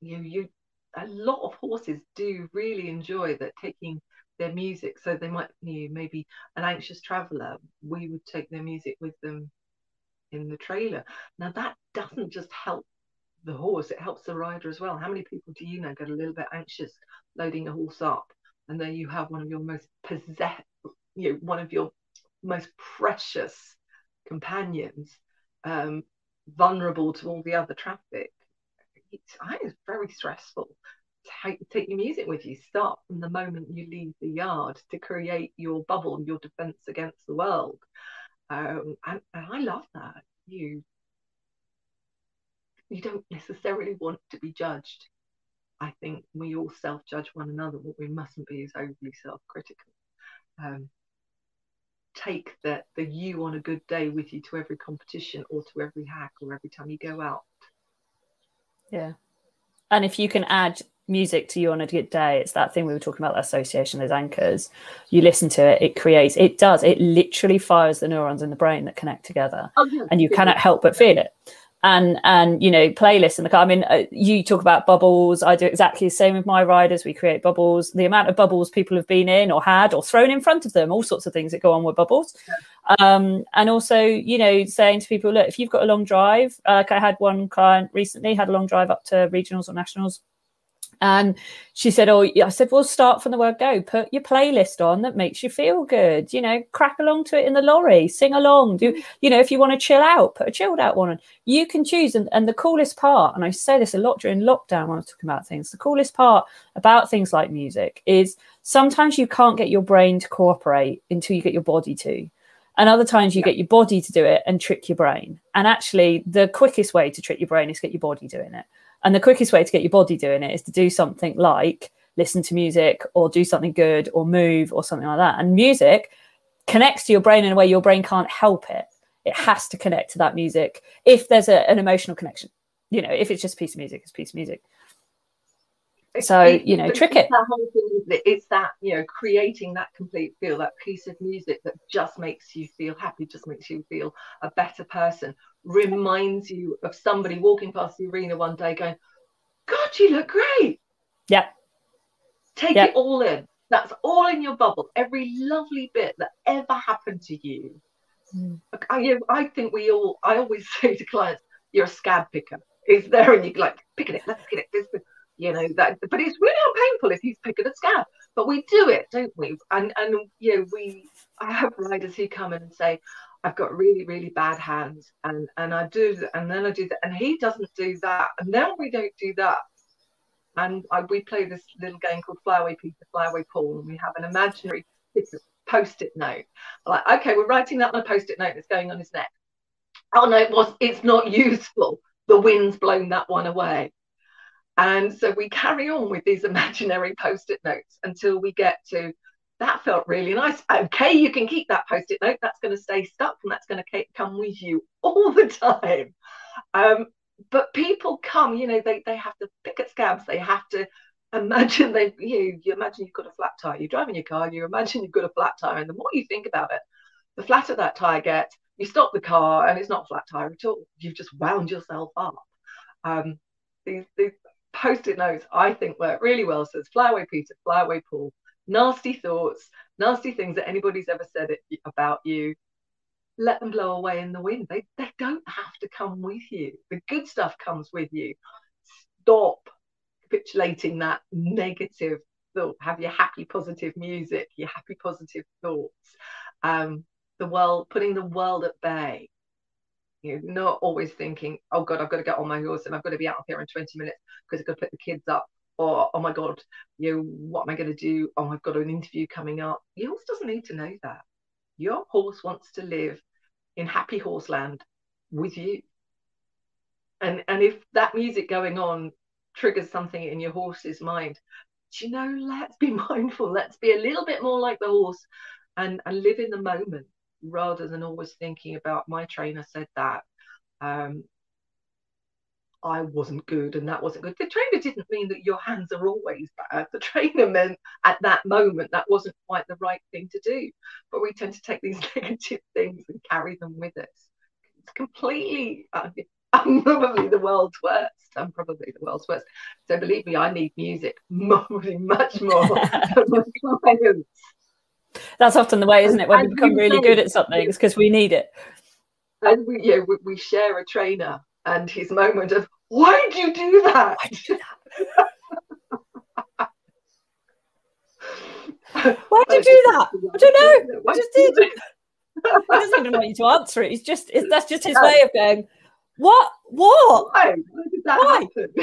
You you a lot of horses do really enjoy that taking their music. So they might you maybe an anxious traveller, we would take their music with them in the trailer. Now that doesn't just help the horse, it helps the rider as well. How many people do you know get a little bit anxious loading a horse up? And then you have one of your most possess you know, one of your most precious companions um, vulnerable to all the other traffic it's, it's very stressful. Take, take your music with you. Start from the moment you leave the yard to create your bubble, your defense against the world. Um, and, and I love that. You you don't necessarily want to be judged. I think we all self-judge one another. What we mustn't be is overly self-critical. Um, take the the you on a good day with you to every competition or to every hack or every time you go out yeah. And if you can add music to you on a good day, it's that thing we were talking about, the association, those anchors. You listen to it, it creates, it does, it literally fires the neurons in the brain that connect together. Oh, yeah. And you cannot help but feel it and and you know playlists in the car. I mean uh, you talk about bubbles. I do exactly the same with my riders. We create bubbles. The amount of bubbles people have been in or had or thrown in front of them all sorts of things that go on with bubbles. Um, and also you know saying to people look if you've got a long drive uh, like i had one client recently had a long drive up to regionals or nationals and she said, Oh, I said, Well, start from the word go. Put your playlist on that makes you feel good. You know, crack along to it in the lorry, sing along. Do, mm. you know, if you want to chill out, put a chilled out one on. You can choose. And, and the coolest part, and I say this a lot during lockdown when I was talking about things, the coolest part about things like music is sometimes you can't get your brain to cooperate until you get your body to. and other times you get your body to do it and trick your brain. And actually, the quickest way to trick your brain is get your body doing it. And the quickest way to get your body doing it is to do something like listen to music or do something good or move or something like that. And music connects to your brain in a way your brain can't help it. It has to connect to that music if there's a, an emotional connection. You know, if it's just a piece of music, it's a piece of music. So, you know, trick it. That whole thing, it? It's that, you know, creating that complete feel, that piece of music that just makes you feel happy, just makes you feel a better person, reminds you of somebody walking past the arena one day going, God, you look great. Yeah. Take Yeah. it all in. That's all in your bubble. Every lovely bit that ever happened to you. Mm. I, I think we all, I always (laughs) say to clients, you're a scab picker. It's there and you like, picking it, let's get it, this, you know, that, but it's really painful if he's picking a scab. But we do it, don't we? And, and, you know, we, I have riders who come in and say, I've got really, really bad hands, and and I do, and then I do that, and he doesn't do that, and then we don't do that, and I, we play this little game called Flyaway Peter, Flyaway Paul, and we have an imaginary post-it note. Like, okay, we're writing that on a post-it note that's going on his neck. Oh no, it was. It's not useful. The wind's blown that one away, and so we carry on with these imaginary post-it notes until we get to that felt really nice. Okay, you can keep that post-it note. That's going to stay stuck, and that's going to come with you all the time. Um, but people come, you know, they they have to pick at scabs. They have to imagine (laughs) they you you imagine you've got a flat tire. You're driving your car. You imagine you've got a flat tire, and the more you think about it, the flatter that tire gets. You stop the car, and it's not flat tire at all. You've just wound yourself up. Um, these these post-it notes, I think, work really well. So it's flyaway Peter, fly away Paul nasty thoughts, nasty things that anybody's ever said it, about you, let them blow away in the wind. They, they don't have to come with you. The good stuff comes with you. Stop capitulating that negative thought. Have your happy, positive music, your happy, positive thoughts. Um, the world, putting the world at bay. You know, not always thinking, oh God, I've got to get on my horse and I've got to be out of here in 20 minutes because I've got to put the kids up or oh my god you know what am i going to do? Oh i've got an interview coming up. Your horse doesn't need to know that. Your horse wants to live in happy horseland with you. And and if that music going on triggers something in your horse's mind do you know let's be (laughs) mindful. Let's be a little bit more like the horse and and live in the moment rather than always thinking about my trainer said that um I wasn't good and that wasn't good. The trainer didn't mean that your hands are always bad. The trainer meant at that moment that wasn't quite the right thing to do. But we tend to take these (laughs) negative things and carry them with us. It's completely, uh, I'm (laughs) probably the world's worst. I'm probably the world's worst. So believe me, I need music more, much more (laughs) than my clients. That's often the way, isn't it? When we become really good at something, it's because we need it. And we, know, we, we share a trainer and his moment of, why did you do that? Why did (laughs) you do that? I don't know. I just did do He doesn't even want you to answer it. He's just it's, that's just his No. way of going. What? What? Why? Why did that Why? happen?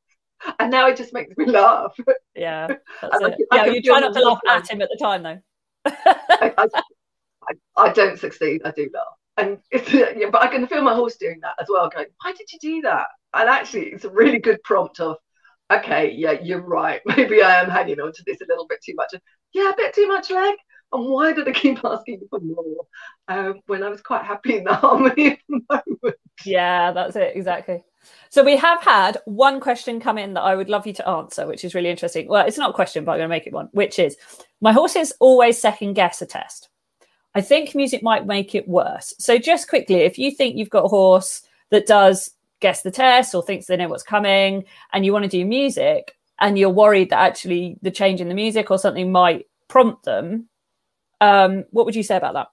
(laughs) and now it just makes me laugh. Yeah, (laughs) that's I it. can- I Yeah, you try not to laugh at him at the time, though. I, I, I don't succeed. I do laugh. And it's, (laughs) yeah, but I can feel my horse doing that as well, going, why did you do that? And actually, it's a really good prompt of, okay, yeah, you're right. (laughs) Maybe I am hanging on to this a little bit too much. Yeah, a bit too much leg. And why did I keep (laughs) asking for more um, when I was quite happy in the harmony the moment? Yeah, that's it exactly. So we have had one question come in that I would love you to answer, which is really interesting. Well, it's not a question, but I'm going to make it one, which is my horses always second guess a test. I think music might make it worse. So just quickly, if you think you've got a horse that does guess the test or thinks they know what's coming and you want to do music and you're worried that actually the change in the music or something might prompt them, um, what would you say about that?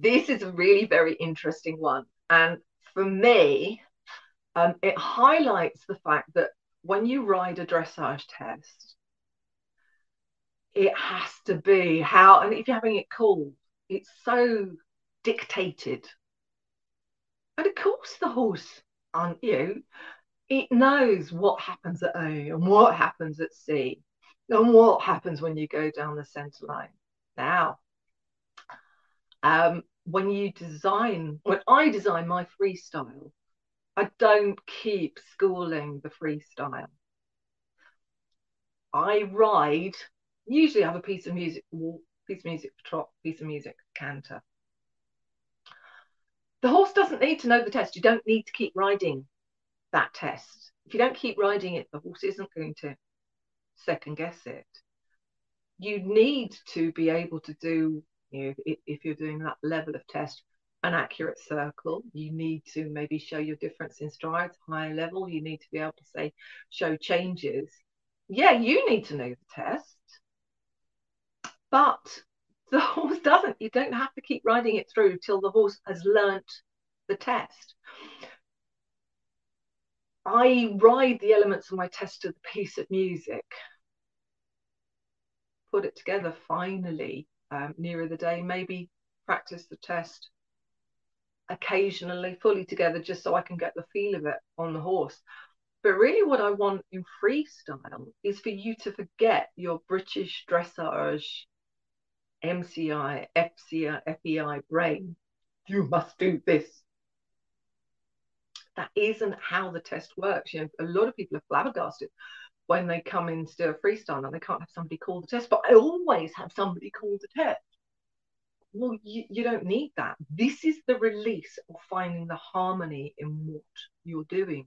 this is a really very interesting one. And for me, um, it highlights the fact that when you ride a dressage test, it has to be how, and if you're having it called, it's so dictated. And of course, the horse, aren't you, it knows what happens at A and what happens at C and what happens when you go down the centre line. Now, Um, when you design, when I design my freestyle, I don't keep schooling the freestyle. I ride, usually have a piece of music, piece of music trot, piece of music canter. The horse doesn't need to know the test. You don't need to keep riding that test. If you don't keep riding it, the horse isn't going to second guess it. You need to be able to do, you know, if, if you're doing that level of test, an accurate circle. You need to maybe show your difference in strides, higher level. You need to be able to say, show changes. Yeah, you need to know the test, but the (laughs) horse doesn't. You don't have to keep riding it through till the horse has learnt the test. I ride the elements of my test to the piece of music, put it together finally um, nearer the day, maybe practice the test occasionally fully together just so I can get the feel of it on the horse. But really, what I want in freestyle is for you to forget your British dressage, MCI, FCI, FEI brain. You must do this. That isn't how the test works. You know, a lot of people are flabbergasted when they come in to do a freestyle and they can't have somebody call the test. But I always have somebody call the test well, you, you don't need that. This is the release of finding the harmony in what you're doing.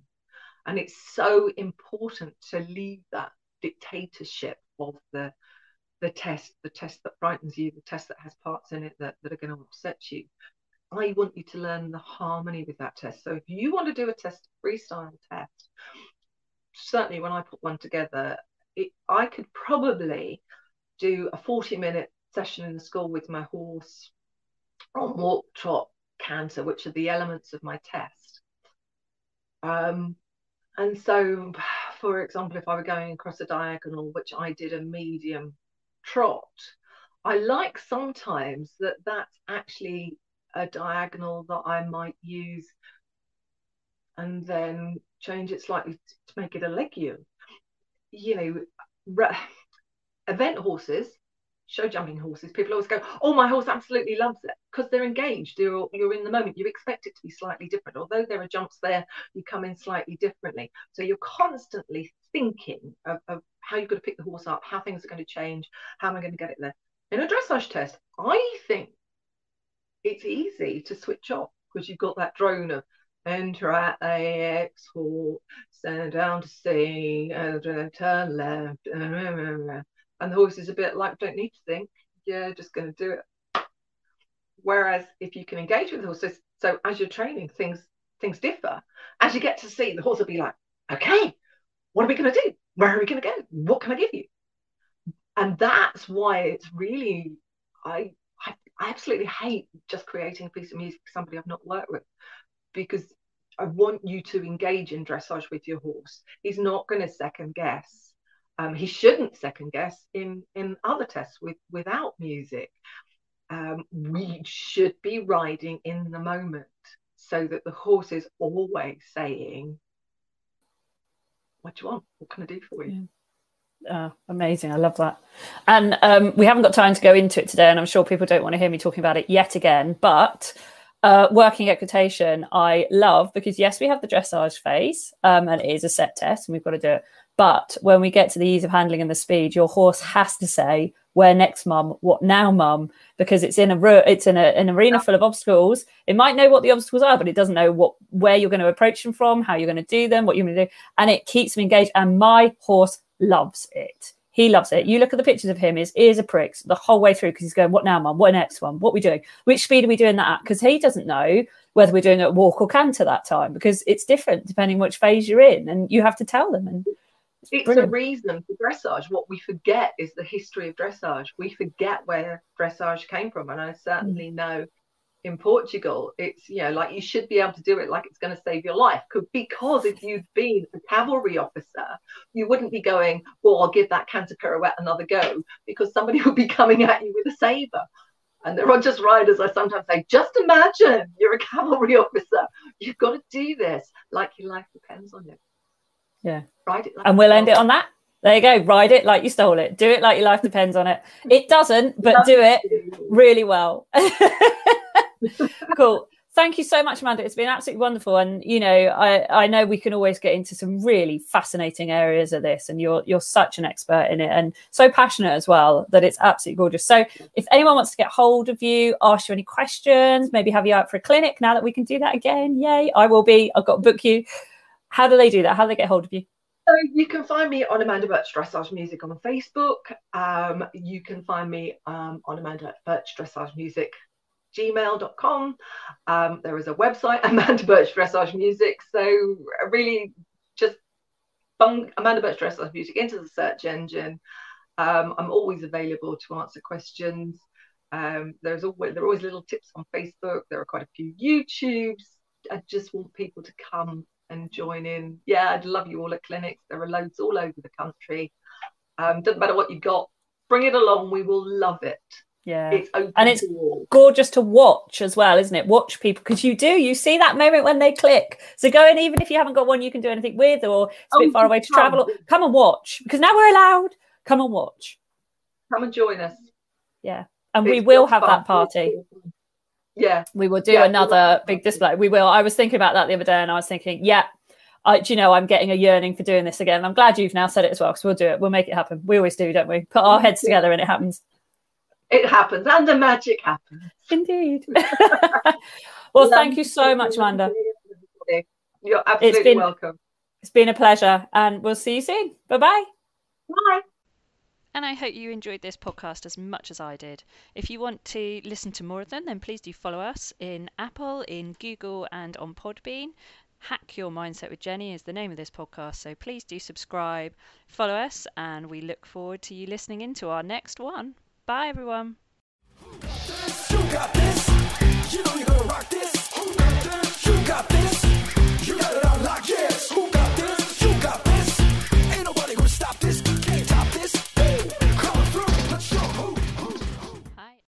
And it's so important to leave that dictatorship of the the test, the test that frightens you, the test that has parts in it that, that are going to upset you. I want you to learn the harmony with that test. So if you want to do a test, freestyle test, certainly when I put one together, it, I could probably do a 40 minute session in the school with my horse on walk, trot, canter, which are the elements of my test. Um, and so, (sighs) for example, if I were going across a diagonal, which I did a medium trot, I like sometimes that that's actually a diagonal that I might use and then change it slightly to make it a legion. You know, event horses show jumping horses, people always go, "Oh, my horse absolutely loves it," because they're engaged. You're you're in the moment. You expect it to be slightly different, although there are jumps there. You come in slightly differently, so you're constantly thinking of, of how you're going to pick the horse up, how things are going to change, how am I going to get it there. In a dressage test, I think it's easy to switch off because you've got that drone of enter at AX, halt, stand down to C, turn left and the horse is a bit like don't need to think. Yeah just going to do it. Whereas if you can engage with the so, so as you're training things things differ. As you get to see the horse will be like okay what are we going to do where are we going to go? What can i give you? And that's why it's really I, I i absolutely hate just creating a piece of music for somebody i've not worked with because i want you to engage in dressage with your horse. He's not going to second guess um, he shouldn't second guess in in other tests with without music. Um, we should be riding in the moment so that the horse is always saying, "What do you want? What can I do for you?" Oh, amazing. I love that. And um, we haven't got time to go into it today, and I'm sure people don't want to hear me talking about it yet again. But uh, working equitation, I love because, yes, we have the dressage phase, um, and it is a set test, and we've got to do it. But when we get to the ease of handling and the speed, your horse has to say, "Where next, mum? What now, mum?" Because it's in a it's in a, an arena full of obstacles. It might know what the obstacles are, but it doesn't know what where you're going to approach them from, how you're going to do them, what you're going to do, and it keeps them engaged. And my horse loves it. He loves it. You look at the pictures of him; his ears are pricks the whole way through because he's going, "What now, mum? What next one? What are we doing? Which speed are we doing that at?" Because he doesn't know whether we're doing it walk or canter that time because it's different depending which phase you're in, and you have to tell them. And it's Brilliant. a reason for dressage. What we forget is the history of dressage. We forget where dressage came from. And I certainly mm. know in Portugal, it's, you know, like you should be able to do it like it's going to save your life. Because if you'd been a cavalry officer, you wouldn't be going, well, I'll give that canter pirouette another go because somebody (laughs) would be coming at you with a saber. And there are just riders, I sometimes say, just imagine you're a cavalry (laughs) officer. You've got to do this like your life depends on it. Yeah. Right. And we'll end it on that. There you go. Ride it like you stole it. Do it like your life depends on it. It doesn't, but do it really well. (laughs) cool. Thank you so much, Amanda. It's been absolutely wonderful. And you know, I, I know we can always get into some really fascinating areas of this, and you're you're such an expert in it and so passionate as well that it's absolutely gorgeous. So if anyone wants to get hold of you, ask you any questions, maybe have you out for a clinic now that we can do that again. Yay. I will be. I've got to book you. How do they do that? How do they get hold of you? So you can find me on Amanda Birch Dressage Music on Facebook. Um, you can find me um, on Amanda Birch Dressage Music gmail.com. Um, there is a website, (laughs) Amanda Birch Dressage Music. So really just bung Amanda Birch Dressage Music into the search engine. Um, I'm always available to answer questions. Um, there's always there are always little tips on Facebook. There are quite a few YouTubes. I just want people to come and join in. Yeah, I'd love you all at clinics. There are loads all over the country. Um, doesn't matter what you've got, bring it along. We will love it. Yeah. It's open and it's gorgeous to watch as well, isn't it? Watch people because you do, you see that moment when they click. So go and even if you haven't got one you can do anything with or it's a Oh, bit far away to come. travel, come and watch because now we're allowed. Come and watch. Come and join us. Yeah. And we will have fun. that party. Yeah. We will do Yeah, another big display. We will. I was thinking about that the other day and I was thinking, yeah, I, do you know, I'm getting a yearning for doing this again. I'm glad you've now said it as well because we'll do it. We'll make it happen. We always do, don't we? Put our heads together and it happens. It happens and the magic happens. Indeed. (laughs) well, thank you so much, Amanda. You're absolutely been- welcome. It's been a pleasure and we'll see you soon. Bye bye bye. And I hope you enjoyed this podcast as much as I did. If you want to listen to more of them, then please do follow us in Apple, in Google, and on Podbean. Hack Your Mindset with Jenny is the name of this podcast, so please do subscribe, follow us, and we look forward to you listening into our next one. Bye, everyone. You got this. You know you're gonna rock this.